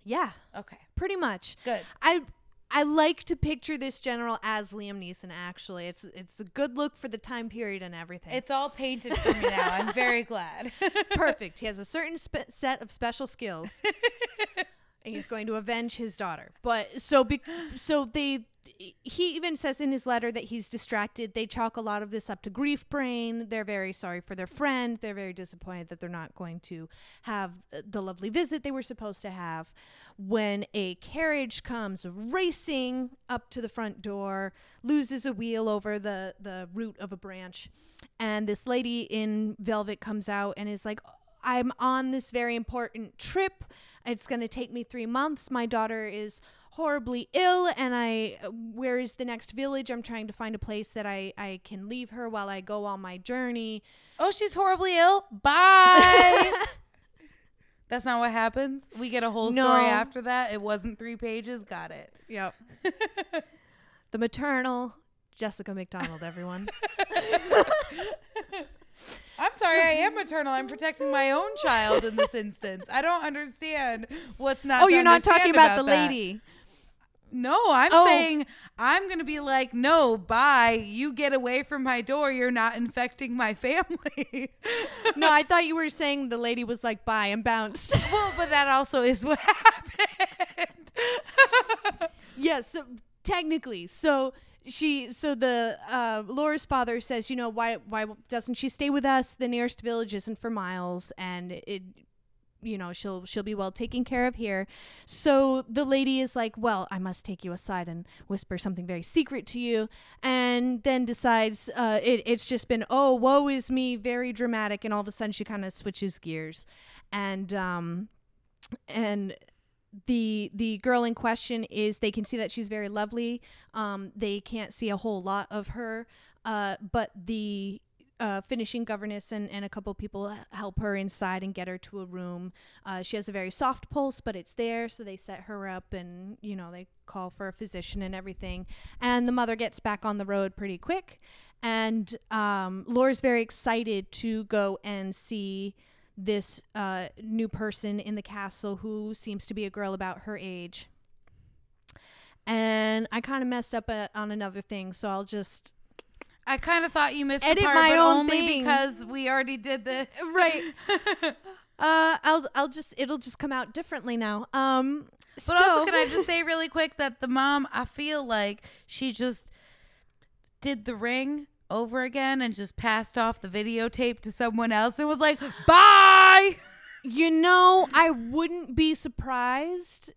yeah. Okay, pretty much. Good. I I like to picture this general as Liam Neeson. Actually, it's it's a good look for the time period and everything. It's all painted for me now. I'm very glad. [laughs] perfect. He has a certain spe- set of special skills, [laughs] and he's going to avenge his daughter. But so be- so they. He even says in his letter that he's distracted. They chalk a lot of this up to grief brain. They're very sorry for their friend. They're very disappointed that they're not going to have uh, the lovely visit they were supposed to have. When a carriage comes racing up to the front door, loses a wheel over the, the root of a branch, and this lady in velvet comes out and is like, I'm on this very important trip. It's going to take me three months. My daughter is horribly ill, and I, where is the next village? I'm trying to find a place that I, I can leave her while I go on my journey. oh, she's horribly ill. Bye. [laughs] That's not what happens. We get a whole No. story after that. It wasn't three pages. Got it. Yep. [laughs] the maternal Jessica McDonald, everyone. [laughs] I'm sorry, I am maternal. I'm protecting my own child in this instance. I don't understand what's not. oh, to you're not talking about, the that. lady. No, I'm Oh. saying I'm going to be like, no, bye. You get away from my door. You're not infecting my [laughs] family. No, I thought you were saying the lady was like, bye and bounce. [laughs] well, but that also is what happened. Yes, so technically, so she, so the uh, Laura's father says, you know, why, why doesn't she stay with us? The nearest village isn't for miles, and it, you know, she'll she'll be well taken care of here. So the lady is like, well, I must take you aside and whisper something very secret to you, and then decides uh, it, it's just been, oh, woe is me, very dramatic, and all of a sudden she kind of switches gears, and um, and the the girl in question is they can see that she's very lovely um they can't see a whole lot of her uh but the uh, finishing governess and, and a couple people help her inside and get her to a room. Uh, she has a very soft pulse, but it's there, so they set her up and, you know, they call for a physician and everything. And the mother gets back on the road pretty quick. And um, Laura's very excited to go and see this uh, new person in the castle who seems to be a girl about her age. And I kind of messed up uh on another thing, so I'll just I kind of thought you missed Edit the part, my but own only thing. because we already did this. [laughs] right. [laughs] uh, I'll I'll just it'll just come out differently now. Um, But also, can I just say really quick that the mom, I feel like she just did the ring over again and just passed off the videotape to someone else and was like, bye. you know I wouldn't be surprised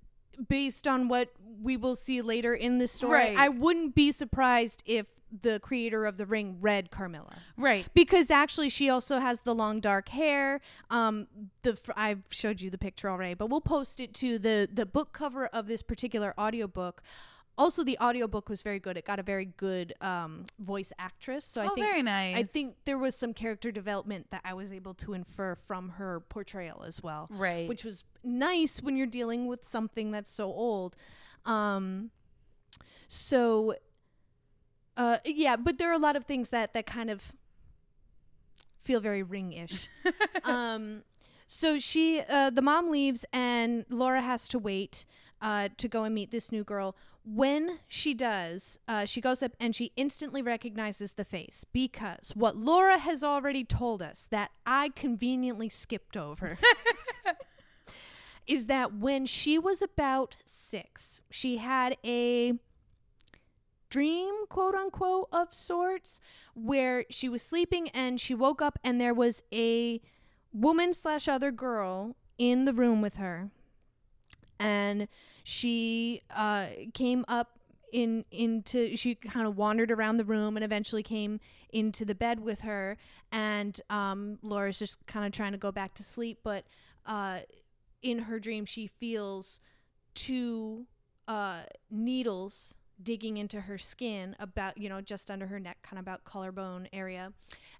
based on what we will see later in the story. Right. I wouldn't be surprised if the creator of the ring read Carmilla. Right. because actually she also has the long dark hair um the i've showed you the picture already but we'll post it to the the book cover of this particular audiobook also the audiobook was very good it got a very good um voice actress so i Oh, think very s- i nice. think there was some character development that i was able to infer from her portrayal as well Right. which was nice when you're dealing with something that's so old um so uh yeah but there are a lot of things that that kind of feel very ring-ish. [laughs] Um so she uh the mom leaves and laura has to wait uh to go and meet this new girl. When she does uh she goes up and she instantly recognizes the face because what laura has already told us that i conveniently skipped over [laughs] is that when she was about six, she had a dream, quote unquote, of sorts, where she was sleeping and she woke up and there was a woman slash other girl in the room with her. And she uh, came up in into she kind of wandered around the room and eventually came into the bed with her and um, Laura's just kind of trying to go back to sleep but uh, in her dream she feels two uh, needles digging into her skin about you know just under her neck kind of about collarbone area.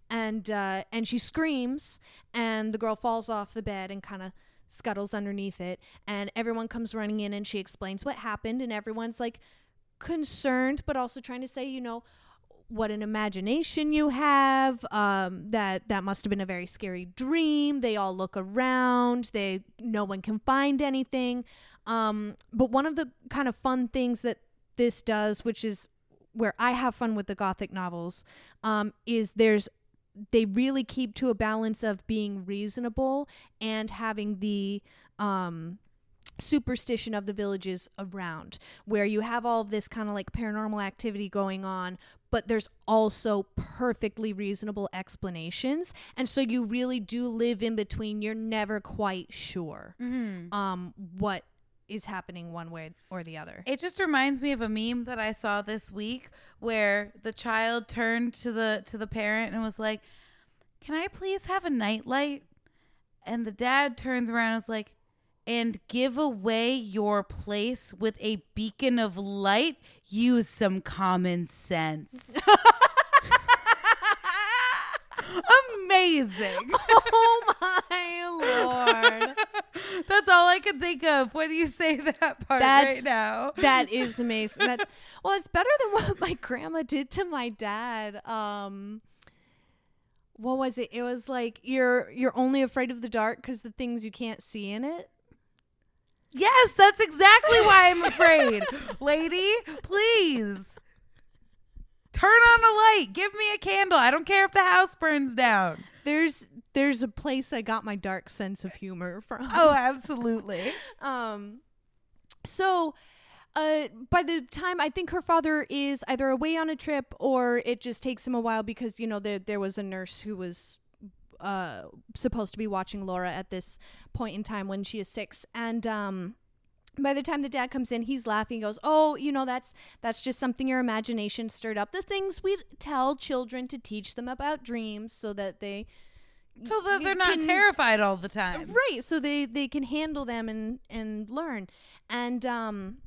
And uh, and she screams and the girl falls off the bed and kind of scuttles underneath it. And everyone comes running in and she explains what happened and everyone's like concerned but also trying to say you know what an imagination you have um, that that must have been a very scary dream. They all look around. They no one can find anything. Um, but one of the kind of fun things that this does which is where i have fun with the gothic novels um, is there's they really keep to a balance of being reasonable and having the um, superstition of the villages around where you have all of this kind of like paranormal activity going on but there's also perfectly reasonable explanations and so you really do live in between you're never quite sure Mm-hmm. um what is happening one way or the other It just reminds me of a meme that I saw this week where the child turned to the to the parent and was like, "Can I please have a nightlight?" And the dad turns around and is like, "And give away your place with a beacon of light? Use some common sense." [laughs] Amazing. oh my [laughs] lord That's all I could think of when you say that part That's- right now. that is [laughs] amazing. That's well, it's better than what my grandma did to my dad. Um, what was it? It was like you're you're only afraid of the dark because the things you can't see in it. Yes, that's exactly why I'm afraid. [laughs] Lady, please. Turn on a light. Give me a candle. I don't care if the house burns down. There's there's a place I got my dark sense of humor [laughs] from. Oh, absolutely. [laughs] Um, so, uh, by the time I think her father is either away on a trip or it just takes him a while because you know there there was a nurse who was uh supposed to be watching Laura at this point in time when she is six and um. By the time the dad comes in, he's laughing. He goes, "Oh, you know that's that's just something your imagination stirred up. The things we tell children to teach them about dreams, so that they So that they're not can- terrified all the time. right so they they can handle them and and learn and um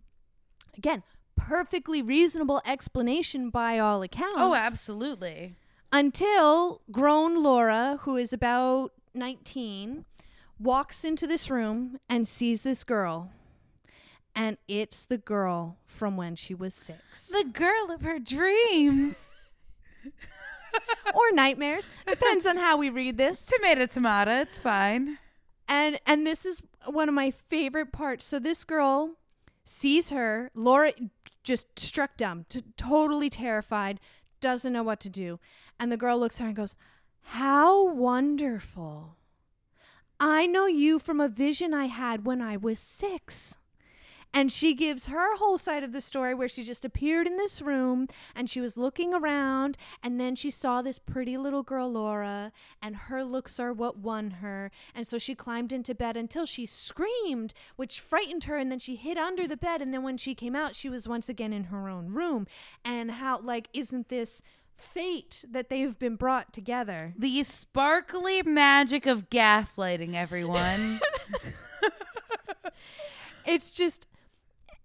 again perfectly reasonable explanation by all accounts Oh, absolutely. until grown laura who is about 19 walks into this room and sees this girl and it's the girl from when she was six The girl of her dreams. [laughs] [laughs] or nightmares. Depends on how we read this. Tomato, tomato. It's fine. and and this is one of my favorite parts. So this girl sees her. Laura just struck dumb t- totally terrified doesn't know what to do. And the girl looks at her and goes how wonderful. I know you from a vision i had when i was six and she gives her whole side of the story where she just appeared in this room and she was looking around and then she saw this pretty little girl Laura and her looks are what won her. And so she climbed into bed until she screamed which frightened her. And then she hid under the bed. And then when she came out she was once again in her own room. And how like isn't this fate that they've been brought together? The sparkly magic of gaslighting, everyone. [laughs] it's just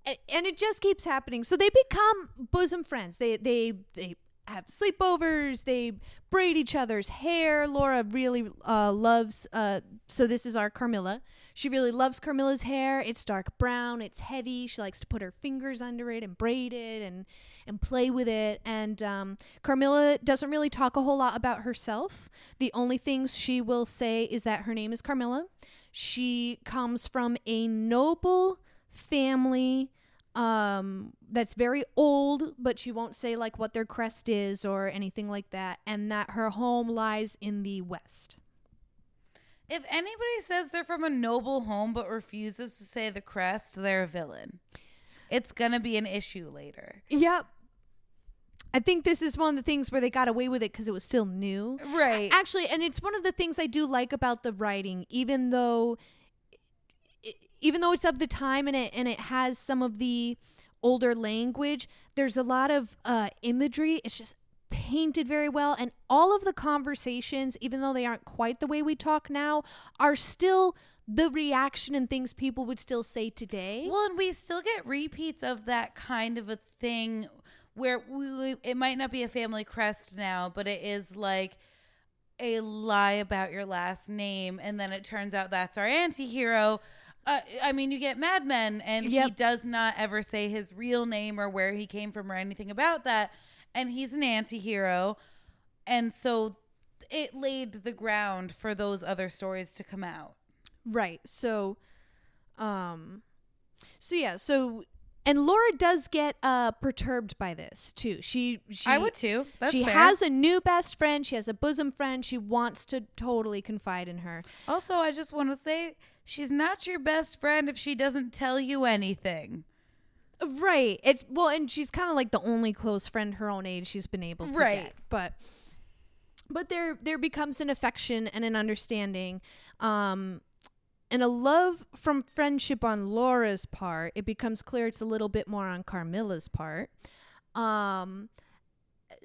and it just keeps happening. So they become bosom friends. They they they have sleepovers. They braid each other's hair. Laura really uh, loves uh, so this is our carmilla. She really loves carmilla's hair. It's dark brown. It's heavy. She likes to put her fingers under it and braid it and and play with it. And um, carmilla doesn't really talk a whole lot about herself. The only things she will say is that her name is carmilla. She comes from a noble family um that's very old but she won't say like what their crest is or anything like that and that her home lies in the west if anybody says they're from a noble home but refuses to say the crest, they're a villain. It's going to be an issue later. yep I think this is one of the things where they got away with it because it was still new. Right. Actually, and it's one of the things I do like about the writing, even though, even though it's of the time and it and it has some of the older language, there's a lot of uh, imagery. It's just painted very well, and all of the conversations, even though they aren't quite the way we talk now, are still the reaction and things people would still say today. Well, and we still get repeats of that kind of a thing where we, it might not be a family crest now, but it is like a lie about your last name, and then it turns out that's our anti-hero. Uh, I mean, you get Mad Men, and he does not ever say his real name or where he came from or anything about that, and he's an anti-hero, and so it laid the ground for those other stories to come out. Right. So um so yeah, so and Laura does get uh perturbed by this too. She she I would too. That's she fair. has a new best friend, she has a bosom friend, she wants to totally confide in her. Also, I just want to say she's not your best friend if she doesn't tell you anything. Right. It's well and she's kind of like the only close friend her own age she's been able to Right. get. But but there there becomes an affection and an understanding um and a love from friendship on Laura's part. It becomes clear it's a little bit more on Carmilla's part. Um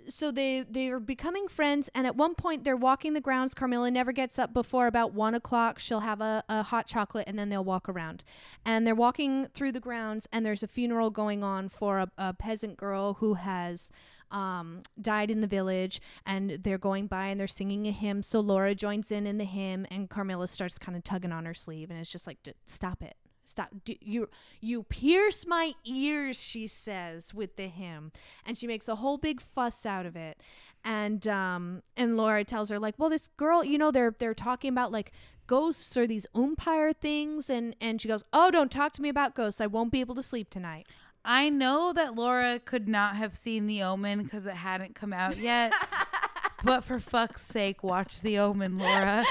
so they they are becoming friends and at one point they're walking the grounds. Carmilla never gets up before about one o'clock. She'll have a, a hot chocolate and then they'll walk around. And they're walking through the grounds and there's a funeral going on for a, a peasant girl who has um, died in the village and they're going by and they're singing a hymn. So laura joins in in the hymn and carmilla starts kind of tugging on her sleeve and it's just like "D- stop it stop Do, you you pierce my ears she says with the hymn and she makes a whole big fuss out of it and um and laura tells her like well this girl you know they're they're talking about like ghosts or these umpire things and and she goes oh don't talk to me about ghosts i won't be able to sleep tonight I know that Laura could not have seen The Omen because it hadn't come out yet. [laughs] but for fuck's sake, watch The Omen, Laura.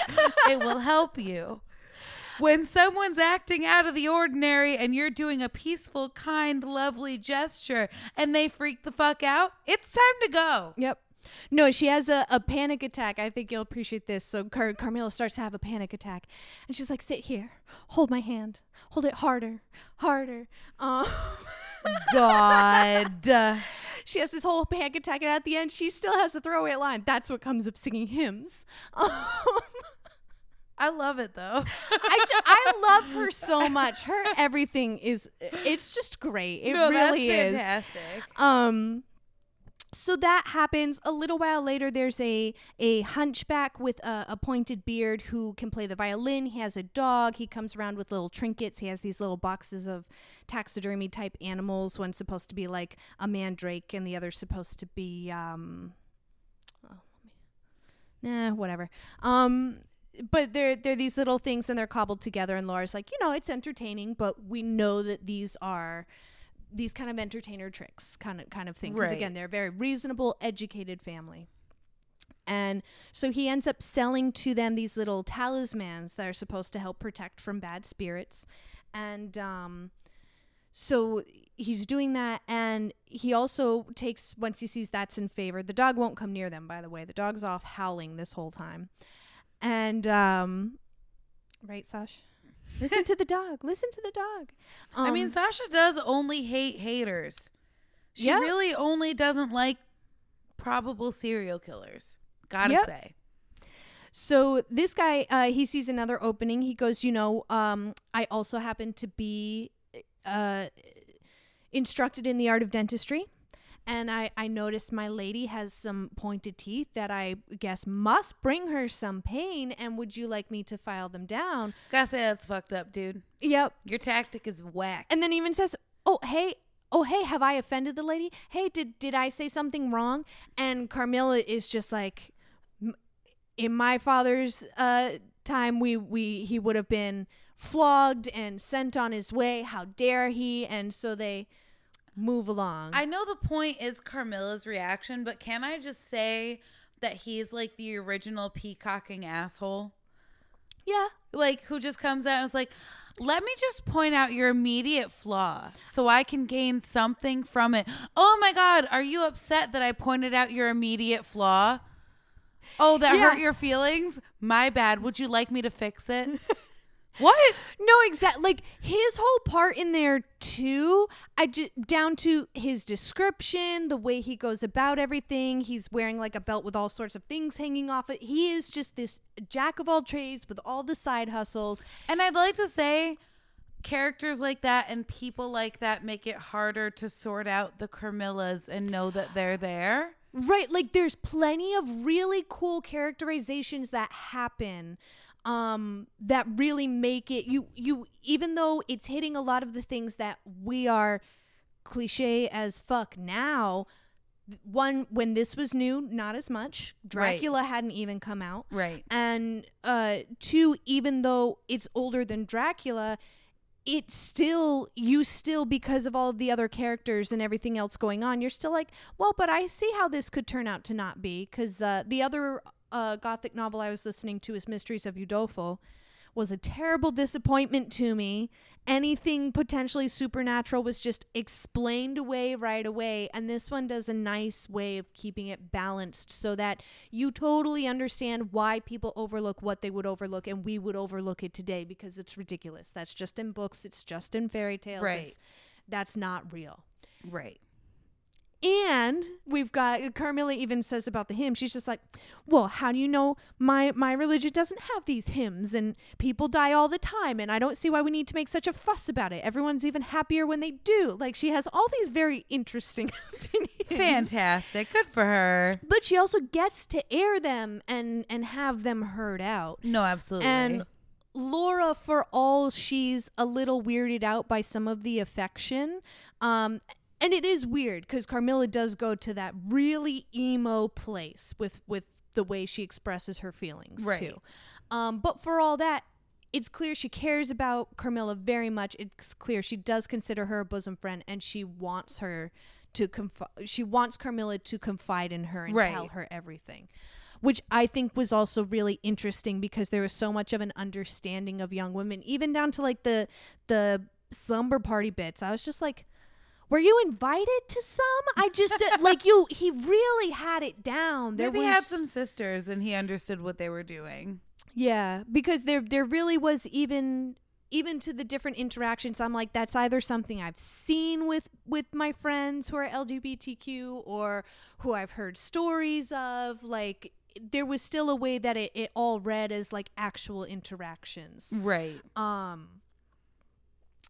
it will help you. When someone's acting out of the ordinary and you're doing a peaceful, kind, lovely gesture and they freak the fuck out, it's time to go. Yep. No, she has a, a panic attack. I think you'll appreciate this. So Car- Carmilla starts to have a panic attack, and she's like, "Sit here, hold my hand, hold it harder, harder." Um, [laughs] God. she has this whole panic attack, and at the end, she still has the throwaway line. That's what comes of singing hymns. [laughs] Um, I love it though. [laughs] I, ju- I love her so much. Her [laughs] everything is it's just great. It no, really that's is. fantastic. Um so that happens a little while later there's a a hunchback with a, a pointed beard who can play the violin he has a dog he comes around with little trinkets he has these little boxes of taxidermy type animals one's supposed to be like a mandrake and the other's supposed to be um oh, let me, nah whatever um but they're they're these little things and they're cobbled together and Laura's like, you know, it's entertaining, but we know that these are these kind of entertainer tricks kind of kind of thing. Because Right. again, they're a very reasonable, educated family. And so he ends up selling to them these little talismans that are supposed to help protect from bad spirits. And um so he's doing that and he also takes once he sees that's in favor the dog won't come near them by the way the dog's off howling this whole time and um right sash listen to the dog listen to the dog I mean, Um, Sasha does only hate haters. She Yeah. really only doesn't like probable serial killers. Gotta Yep. say. So this guy, uh, he sees another opening. He goes, you know, um, I also happen to be uh, instructed in the art of dentistry. And I, I noticed my lady has some pointed teeth that I guess must bring her some pain. And would you like me to file them down? Gotta say that's fucked up, dude. Yep. Your tactic is whack. And then even says, "Oh, hey, oh, hey, have I offended the lady? Hey, did did I say something wrong?" And Carmilla is just like, "In my father's uh, time, we we he would have been flogged and sent on his way. How dare he?" And so they move along. I know the point is Carmilla's reaction, but can I just say that he's like the original peacocking asshole? yeah, Like who just comes out and is like, Let me just point out your immediate flaw so I can gain something from it. Oh my God, are you upset that I pointed out your immediate flaw? Oh, that Yeah. hurt your feelings? My bad. Would you like me to fix it? [laughs] what? No, exactly. Like his whole part in there too. I just down to his description, the way he goes about everything. He's wearing like a belt with all sorts of things hanging off it. He is just this jack of all trades with all the side hustles. And I'd like to say characters like that and people like that make it harder to sort out the Carmillas and know that they're there. Right, like there's plenty of really cool characterizations that happen um that really make it you you even though it's hitting a lot of the things that we are cliche as fuck now one when this was new not as much. Dracula hadn't even come out. Right. and uh two even though it's older than dracula it still you still because of all of the other characters and everything else going on you're still like well but i see how this could turn out to not be because uh, the other uh, gothic novel i was listening to is mysteries of udolpho was a terrible disappointment to me anything potentially supernatural was just explained away right away and this one does a nice way of keeping it balanced so that you totally understand why people overlook what they would overlook and we would overlook it today because it's ridiculous that's just in books it's just in fairy tales Right. It's- that's not real Right. And we've got Carmilla even says about the hymn, she's just like, Well, how do you know my my religion doesn't have these hymns and people die all the time and I don't see why we need to make such a fuss about it. Everyone's even happier when they do. Like she has all these very interesting [laughs] opinions. Fantastic. Good for her. But she also gets to air them and and have them heard out. No, absolutely. And Laura, for all she's a little weirded out by some of the affection, um, and it is weird because Carmilla does go to that really emo place with with the way she expresses her feelings Right. too. Um, but for all that, it's clear she cares about Carmilla very much. It's clear she does consider her a bosom friend, and she wants her to confi- she wants Carmilla to confide in her and Right. tell her everything which I think was also really interesting because there was so much of an understanding of young women, even down to like the the slumber party bits. I was just like, were you invited to some? I just uh, like you. [laughs] He really had it down. There Maybe was he had some sisters and he understood what they were doing. yeah, because there there really was even even to the different interactions. I'm like, that's either something I've seen with with my friends who are LGBTQ or who I've heard stories of. Like, there was still a way that it, it all read as like actual interactions. Right. Um,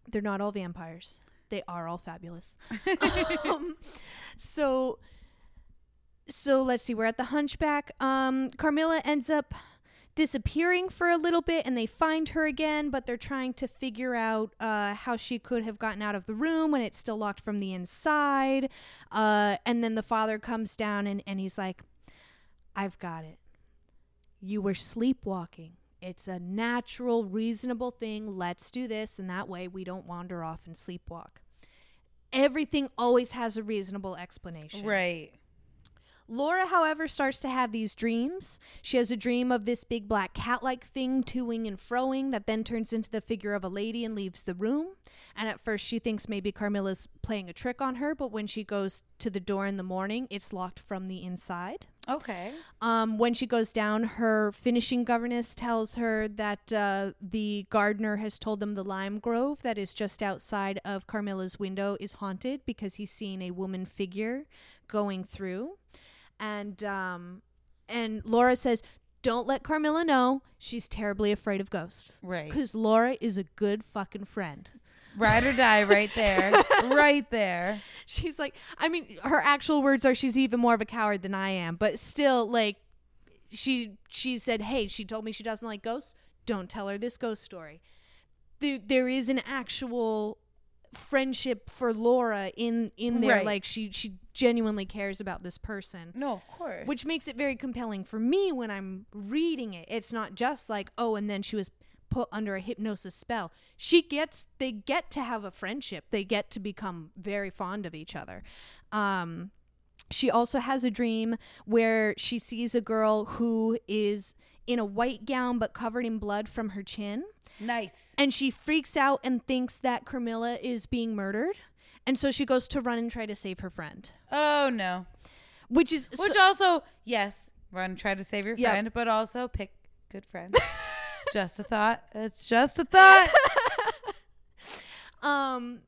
they're not all vampires. They are all fabulous. [laughs] um, so, so let's see. We're at the Hunchback. Um, Carmilla ends up disappearing for a little bit, and they find her again, but they're trying to figure out uh, how she could have gotten out of the room when it's still locked from the inside. Uh, and then the father comes down, and, and he's like, "I've got it. You were sleepwalking." It's a natural, reasonable thing. Let's do this, and that way we don't wander off and sleepwalk. Everything always has a reasonable explanation. Right. Laura, however, starts to have these dreams. She has a dream of this big black cat like thing toing and froing that then turns into the figure of a lady and leaves the room. And at first, she thinks maybe Carmilla's playing a trick on her, but when she goes to the door in the morning, it's locked from the inside. Okay. Um, when she goes down, her finishing governess tells her that uh, the gardener has told them the lime grove that is just outside of Carmilla's window is haunted because he's seen a woman figure going through, and um, and Laura says, "Don't let Carmilla know. She's terribly afraid of ghosts." Right. Because Laura is a good fucking friend. Ride or die right there. [laughs] right there. She's like, I mean, her actual words are she's even more of a coward than I am, but still, like, she she said, hey, she told me she doesn't like ghosts. Don't tell her this ghost story. There, there is an actual friendship for Laura in in there. Right. Like she she genuinely cares about this person. No, of course. Which makes it very compelling for me when I'm reading it. It's not just like, oh, and then she was put under a hypnosis spell. She gets they get to have a friendship. They get to become very fond of each other. Um she also has a dream where she sees a girl who is in a white gown but covered in blood from her chin Nice. and she freaks out and thinks that Carmilla is being murdered. And so she goes to run and try to save her friend, Oh no. which is Which so- also, yes, run and try to save your Yep. friend, but also pick good friends. [laughs] just a thought. It's just a thought. [laughs] Um,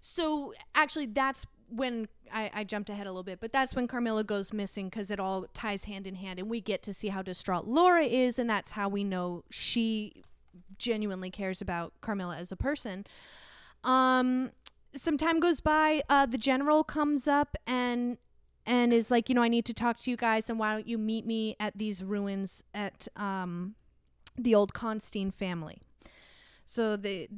so actually, that's when I, I jumped ahead a little bit, but that's when Carmilla goes missing because it all ties hand in hand, and we get to see how distraught Laura is, and that's how we know she genuinely cares about Carmilla as a person. Um, some time goes by. Uh, the general comes up and and is like, you know, I need to talk to you guys, and why don't you meet me at these ruins at um, the old Karnstein family. So the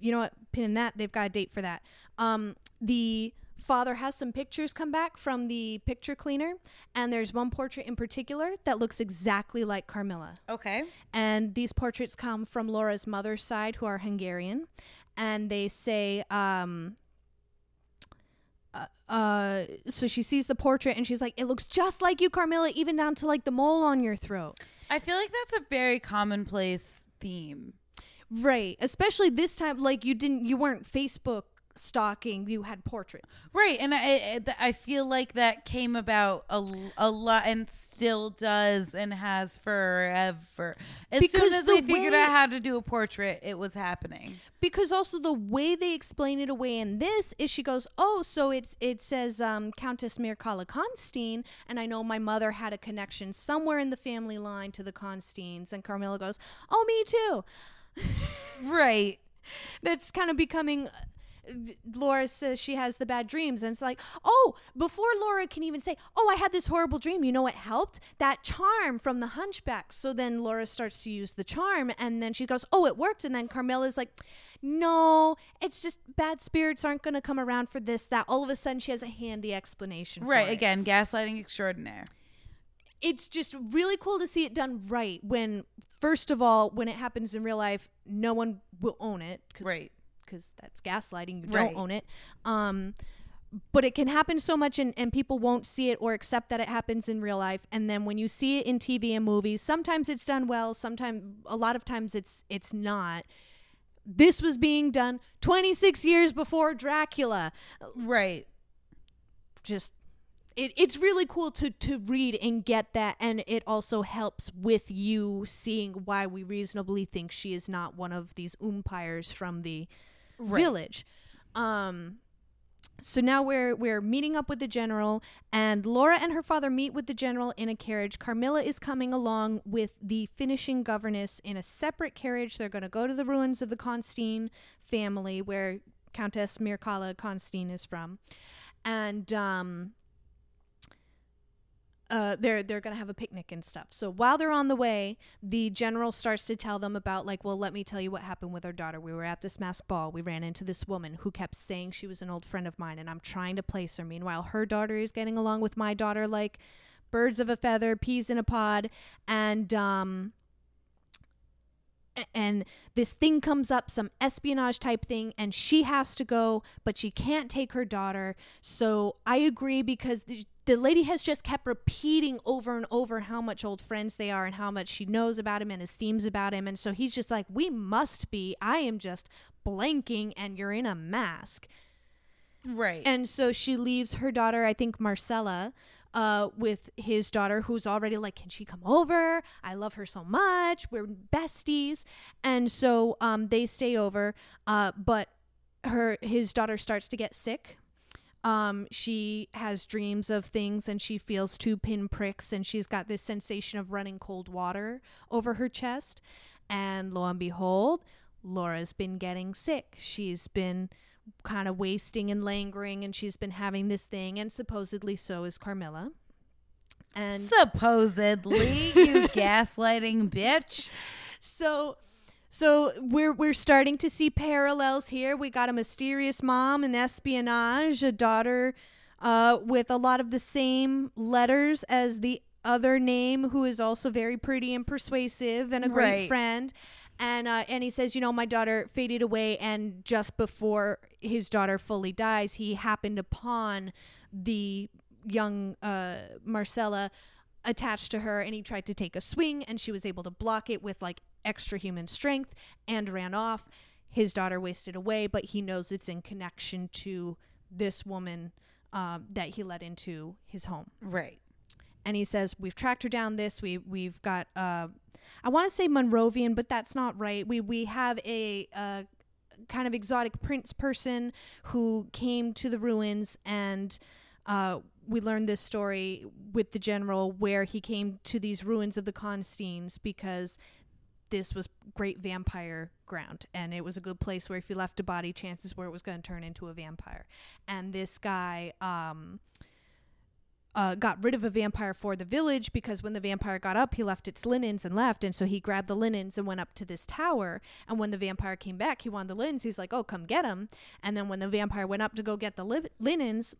you know what, pin in that, they've got a date for that. Um, the father has some pictures come back from the picture cleaner, and there's one portrait in particular that looks exactly like Carmilla. okay. And these portraits come from Laura's mother's side, who are Hungarian, and they say, um, uh, uh, so she sees the portrait and she's like, it looks just like you, Carmilla, even down to like the mole on your throat. I feel like that's a very commonplace theme. Right. Especially this time, like you didn't, you weren't Facebook stalking, you had portraits. Right, and I I- I feel like that came about a, a lot and still does and has forever. As Because soon as we figured way- out how to do a portrait, it was happening. Because also the way they explain it away in this is she goes, oh, so it's it says um, Countess Mircalla Karnstein, and I know my mother had a connection somewhere in the family line to the Karnsteins, and Carmilla goes, oh, me too. Right. [laughs] That's kind of becoming. Laura says she has the bad dreams, and it's like, oh, before Laura can even say, oh, I had this horrible dream, you know what helped? That charm from the hunchback. So then Laura starts to use the charm, and then she goes, oh, it worked. And then Carmilla's like, no, it's just bad spirits aren't going to come around for this, that. All of a sudden, she has a handy explanation. Right. for it. Again, gaslighting extraordinaire. it's just really cool to see it done right when first of all when it happens in real life no one will own it Right. Because that's gaslighting. You Right. don't own it. Um, but it can happen so much, and, and people won't see it or accept that it happens in real life. And then when you see it in TV and movies, sometimes it's done well. Sometimes, a lot of times, it's it's not. This was being done 26 years before Dracula. Right. Just. It, it's really cool to, to read and get that and it also helps with you seeing why we reasonably think she is not one of these umpires from the Right. village. Um, so now we're we're meeting up with the general, and Laura and her father meet with the general in a carriage. Carmilla is coming along with the finishing governess in a separate carriage. They're going to go to the ruins of the Karnstein family, where Countess Mircalla Karnstein is from, and um, uh, they're they're gonna have a picnic and stuff. So while they're on the way, the general starts to tell them about like, well, let me tell you what happened with our daughter. We were at this masked ball. We ran into this woman who kept saying she was an old friend of mine, and I'm trying to place her. Meanwhile, her daughter is getting along with my daughter like birds of a feather, peas in a pod, and um. And this thing comes up, some espionage type thing, and she has to go, but she can't take her daughter. So I agree because the, the lady has just kept repeating over and over how much old friends they are and how much she knows about him and esteems about him. And so he's just like, We must be. I am just blanking, and you're in a mask. Right. And so she leaves her daughter, I think Marcella, uh, with his daughter, who's already like, Can she come over? I love her so much. We're besties. And so um, they stay over, uh, but her his daughter starts to get sick. Um, she has dreams of things and she feels two pinpricks and she's got this sensation of running cold water over her chest. And lo and behold, Laura's been getting sick. She's been kind of wasting and languoring and she's been having this thing and supposedly so is Carmilla. And Supposedly, you [laughs] gaslighting bitch. so so we're we're starting to see parallels here. We got a mysterious mom in espionage, a daughter uh, with a lot of the same letters as the other name, who is also very pretty and persuasive and a great Right. friend. And uh, and he says, you know, my daughter faded away, and just before his daughter fully dies, he happened upon the young uh, Marcella attached to her and he tried to take a swing and she was able to block it with like extra human strength and ran off. His daughter wasted away, but he knows it's in connection to this woman um, that he let into his home. Right. And he says, "We've tracked her down. This we we've got. Uh, I want to say Monrovian, but that's not right. We we have a." Uh, kind of exotic prince person who came to the ruins and uh, we learned this story with the general where he came to these ruins of the Karnsteins because this was great vampire ground and it was a good place where if you left a body chances were it was going to turn into a vampire and this guy um, uh, got rid of a vampire for the village because when the vampire got up, he left its linens and left. And so he grabbed the linens and went up to this tower. And when the vampire came back, he wanted the linens. He's like, oh, come get them. And then when the vampire went up to go get the li- linens,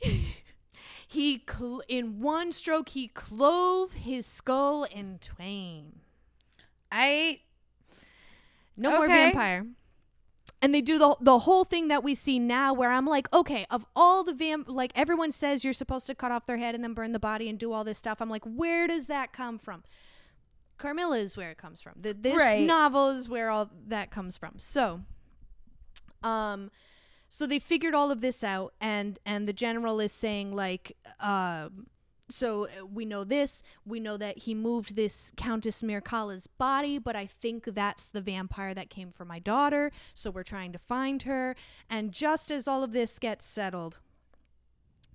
[laughs] he, cl- in one stroke, he clove his skull in twain. I No more vampire. And they do the the whole thing that we see now, where I'm like, okay, of all the vamp, like everyone says, you're supposed to cut off their head and then burn the body and do all this stuff. I'm like, where does that come from? Carmilla is where it comes from. The, this Right. novel is where all that comes from. So, um, so they figured all of this out, and and the general is saying like, um so uh, we know this. We know that he moved this Countess Mircalla's body, but I think that's the vampire that came for my daughter. So we're trying to find her. And just as all of this gets settled,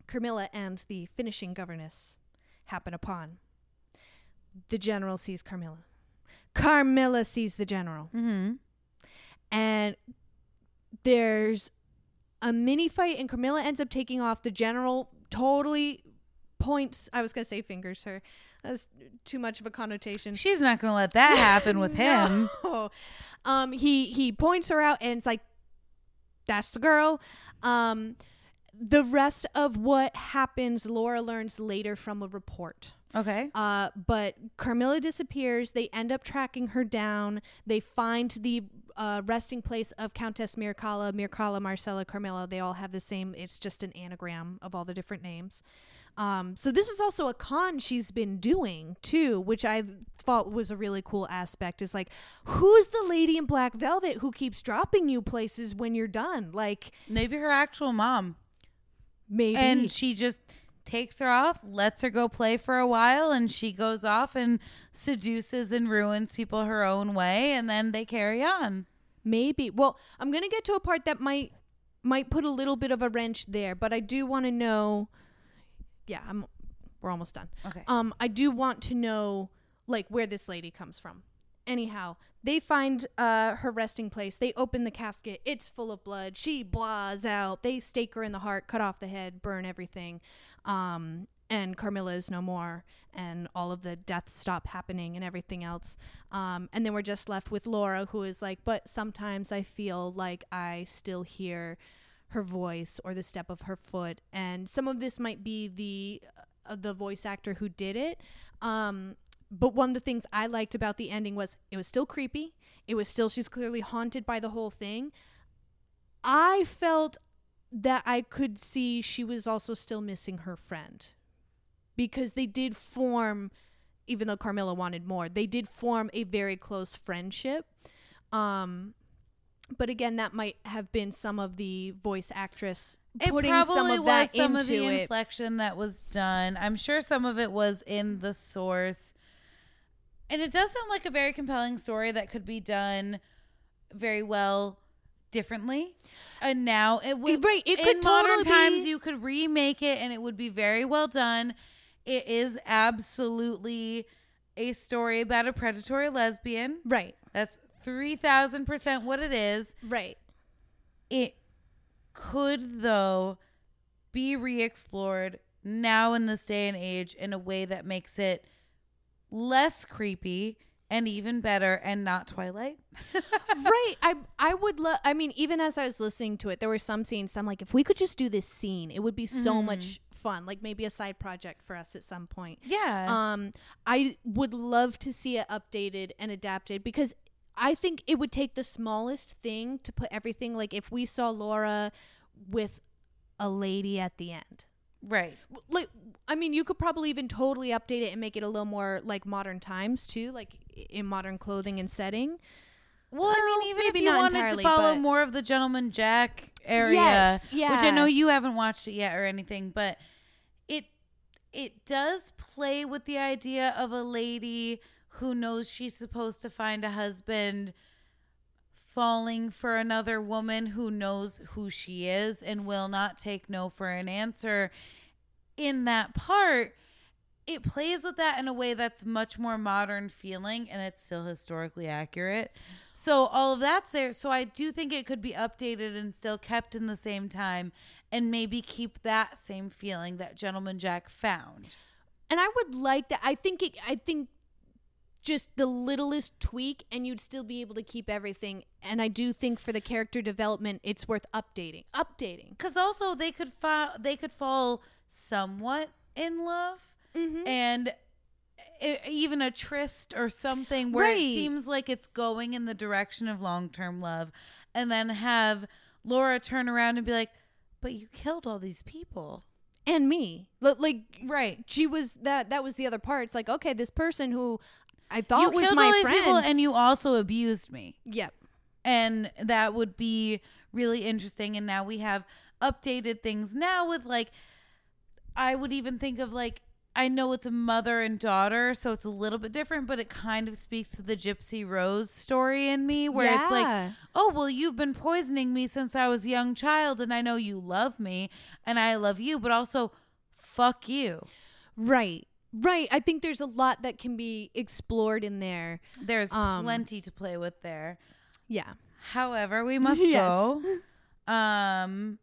Carmilla and the finishing governess happen upon. The general sees Carmilla. Carmilla sees the general. mm-hmm. And there's a mini fight, and Carmilla ends up taking off. The general totally points. I was gonna say fingers her. That's too much of a connotation. she's not going to let that happen with [laughs] him. No. Um, he he points her out, and it's like, that's the girl. Um, the rest of what happens, Laura learns later from a report. Okay. Uh, but Carmilla disappears. They end up tracking her down. They find the uh, resting place of Countess Mircalla, Mircalla, Marcella, Carmilla. They all have the same. It's just an anagram of all the different names. Um, so this is also a con she's been doing too, which I thought was a really cool aspect. Is like, who's the lady in black velvet who keeps dropping you places when you're done? Like Maybe her actual mom. maybe And she just takes her off, lets her go play for a while, and she goes off and seduces and ruins people her own way, and then they carry on. Maybe. Well, I'm gonna get to a part that might might put a little bit of a wrench there, but I do want to know. Yeah, I'm. We're almost done. Okay. Um, I do want to know like where this lady comes from. Anyhow, they find uh her resting place. They open the casket. It's full of blood. She blahs out. They stake her in the heart, cut off the head, burn everything. Um, and Carmilla is no more, and all of the deaths stop happening and everything else. Um, and then we're just left with Laura, who is like, but sometimes I feel like I still hear her voice or the step of her foot, and some of this might be the uh, the voice actor who did it. Um, but one of the things I liked about the ending was it was still creepy. It was still she's clearly haunted by the whole thing. I felt that I could see she was also still missing her friend because they did form even though Carmilla wanted more, they did form a very close friendship. Um but again, that might have been some of the voice actress It putting probably some of was that some into of the it. inflection that was done. I'm sure some of it was in the source. And it does sound like a very compelling story that could be done very well differently. And now it would Right, it in could modern totally times be- you could remake it and it would be very well done. It is absolutely a story about a predatory lesbian. Right. That's 3000% what it is. Right. It could, though, be re explored now in this day and age in a way that makes it less creepy and even better and not Twilight. [laughs] right. I I would love. I mean, even as I was listening to it, there were some scenes. I'm like, if we could just do this scene, it would be so much fun. Like maybe a side project for us at some point. Yeah. Um, I would love to see it updated and adapted because I think it would take the smallest thing to put everything. Like if we saw Laura with a lady at the end. right. like I mean, you could probably even totally update it and make it a little more like modern times too. Like in modern clothing and setting. Well, I mean, even if you wanted entirely, to follow more of the Gentleman Jack area, Yes, which I know you haven't watched it yet or anything, but it it does play with the idea of a lady who knows she's supposed to find a husband falling for another woman who knows who she is and will not take no for an answer in that part it plays with that in a way that's much more modern feeling and it's still historically accurate so all of that's there so i do think it could be updated and still kept in the same time and maybe keep that same feeling that gentleman jack found And I would like that. I think it. I think just the littlest tweak, and you'd still be able to keep everything. And I do think for the character development, it's worth updating. Updating. because also they could fall they could fall somewhat in love mm-hmm. and e- even a tryst or something where Right. it seems like it's going in the direction of long-term love and then have laura turn around and be like but you killed all these people And me, like right she was that. That was the other part. It's like okay, this person who I thought you was killed my all these people friend. and you also abused me yep. and that would be really interesting and now we have updated things now with like i would even think of like i know it's a mother and daughter so it's a little bit different but it kind of speaks to the gypsy rose story in me where it's like oh well you've been poisoning me since i was a young child and i know you love me and i love you but also fuck you Right. Right. I think there's a lot that can be explored in there. there's Um, plenty to play with there Yeah. however we [laughs] must Yes. go [laughs] um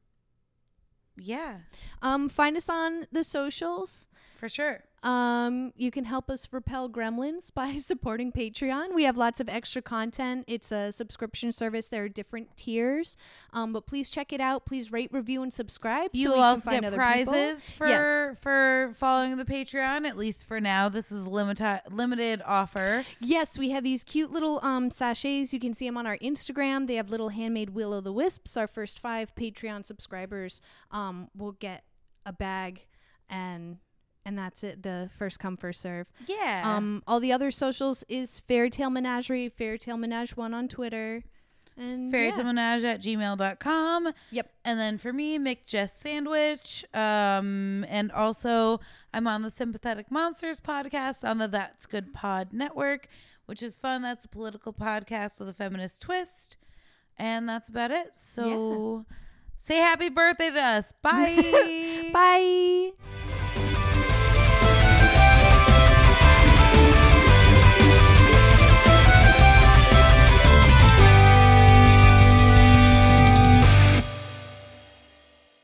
yeah Um, find us on the socials. for sure Um, you can help us repel gremlins [laughs] by supporting Patreon. We have lots of extra content. It's a subscription service. There are different tiers. Um, but please check it out. Please rate, review, and subscribe. You so will we can also find get other people. prizes for Yes. for following the Patreon. At least for now, this is limited limited offer. Yes, we have these cute little um, sachets. You can see them on our Instagram. They have little handmade will o' the wisps. Our first five Patreon subscribers um, will get a bag, and and that's it. The first come first serve. Yeah. Um, all the other socials is Fairytale Menagerie, Fairytale Menage One on Twitter, and Fairy yeah. At gmail.com. Yep. And then for me, Mick Jess Sandwich. Um, and also, I'm on the Sympathetic Monsters podcast on the That's Good Pod Network, which is fun. That's a political podcast with a feminist twist. And that's about it. So say happy birthday to us. [laughs] Bye. Bye.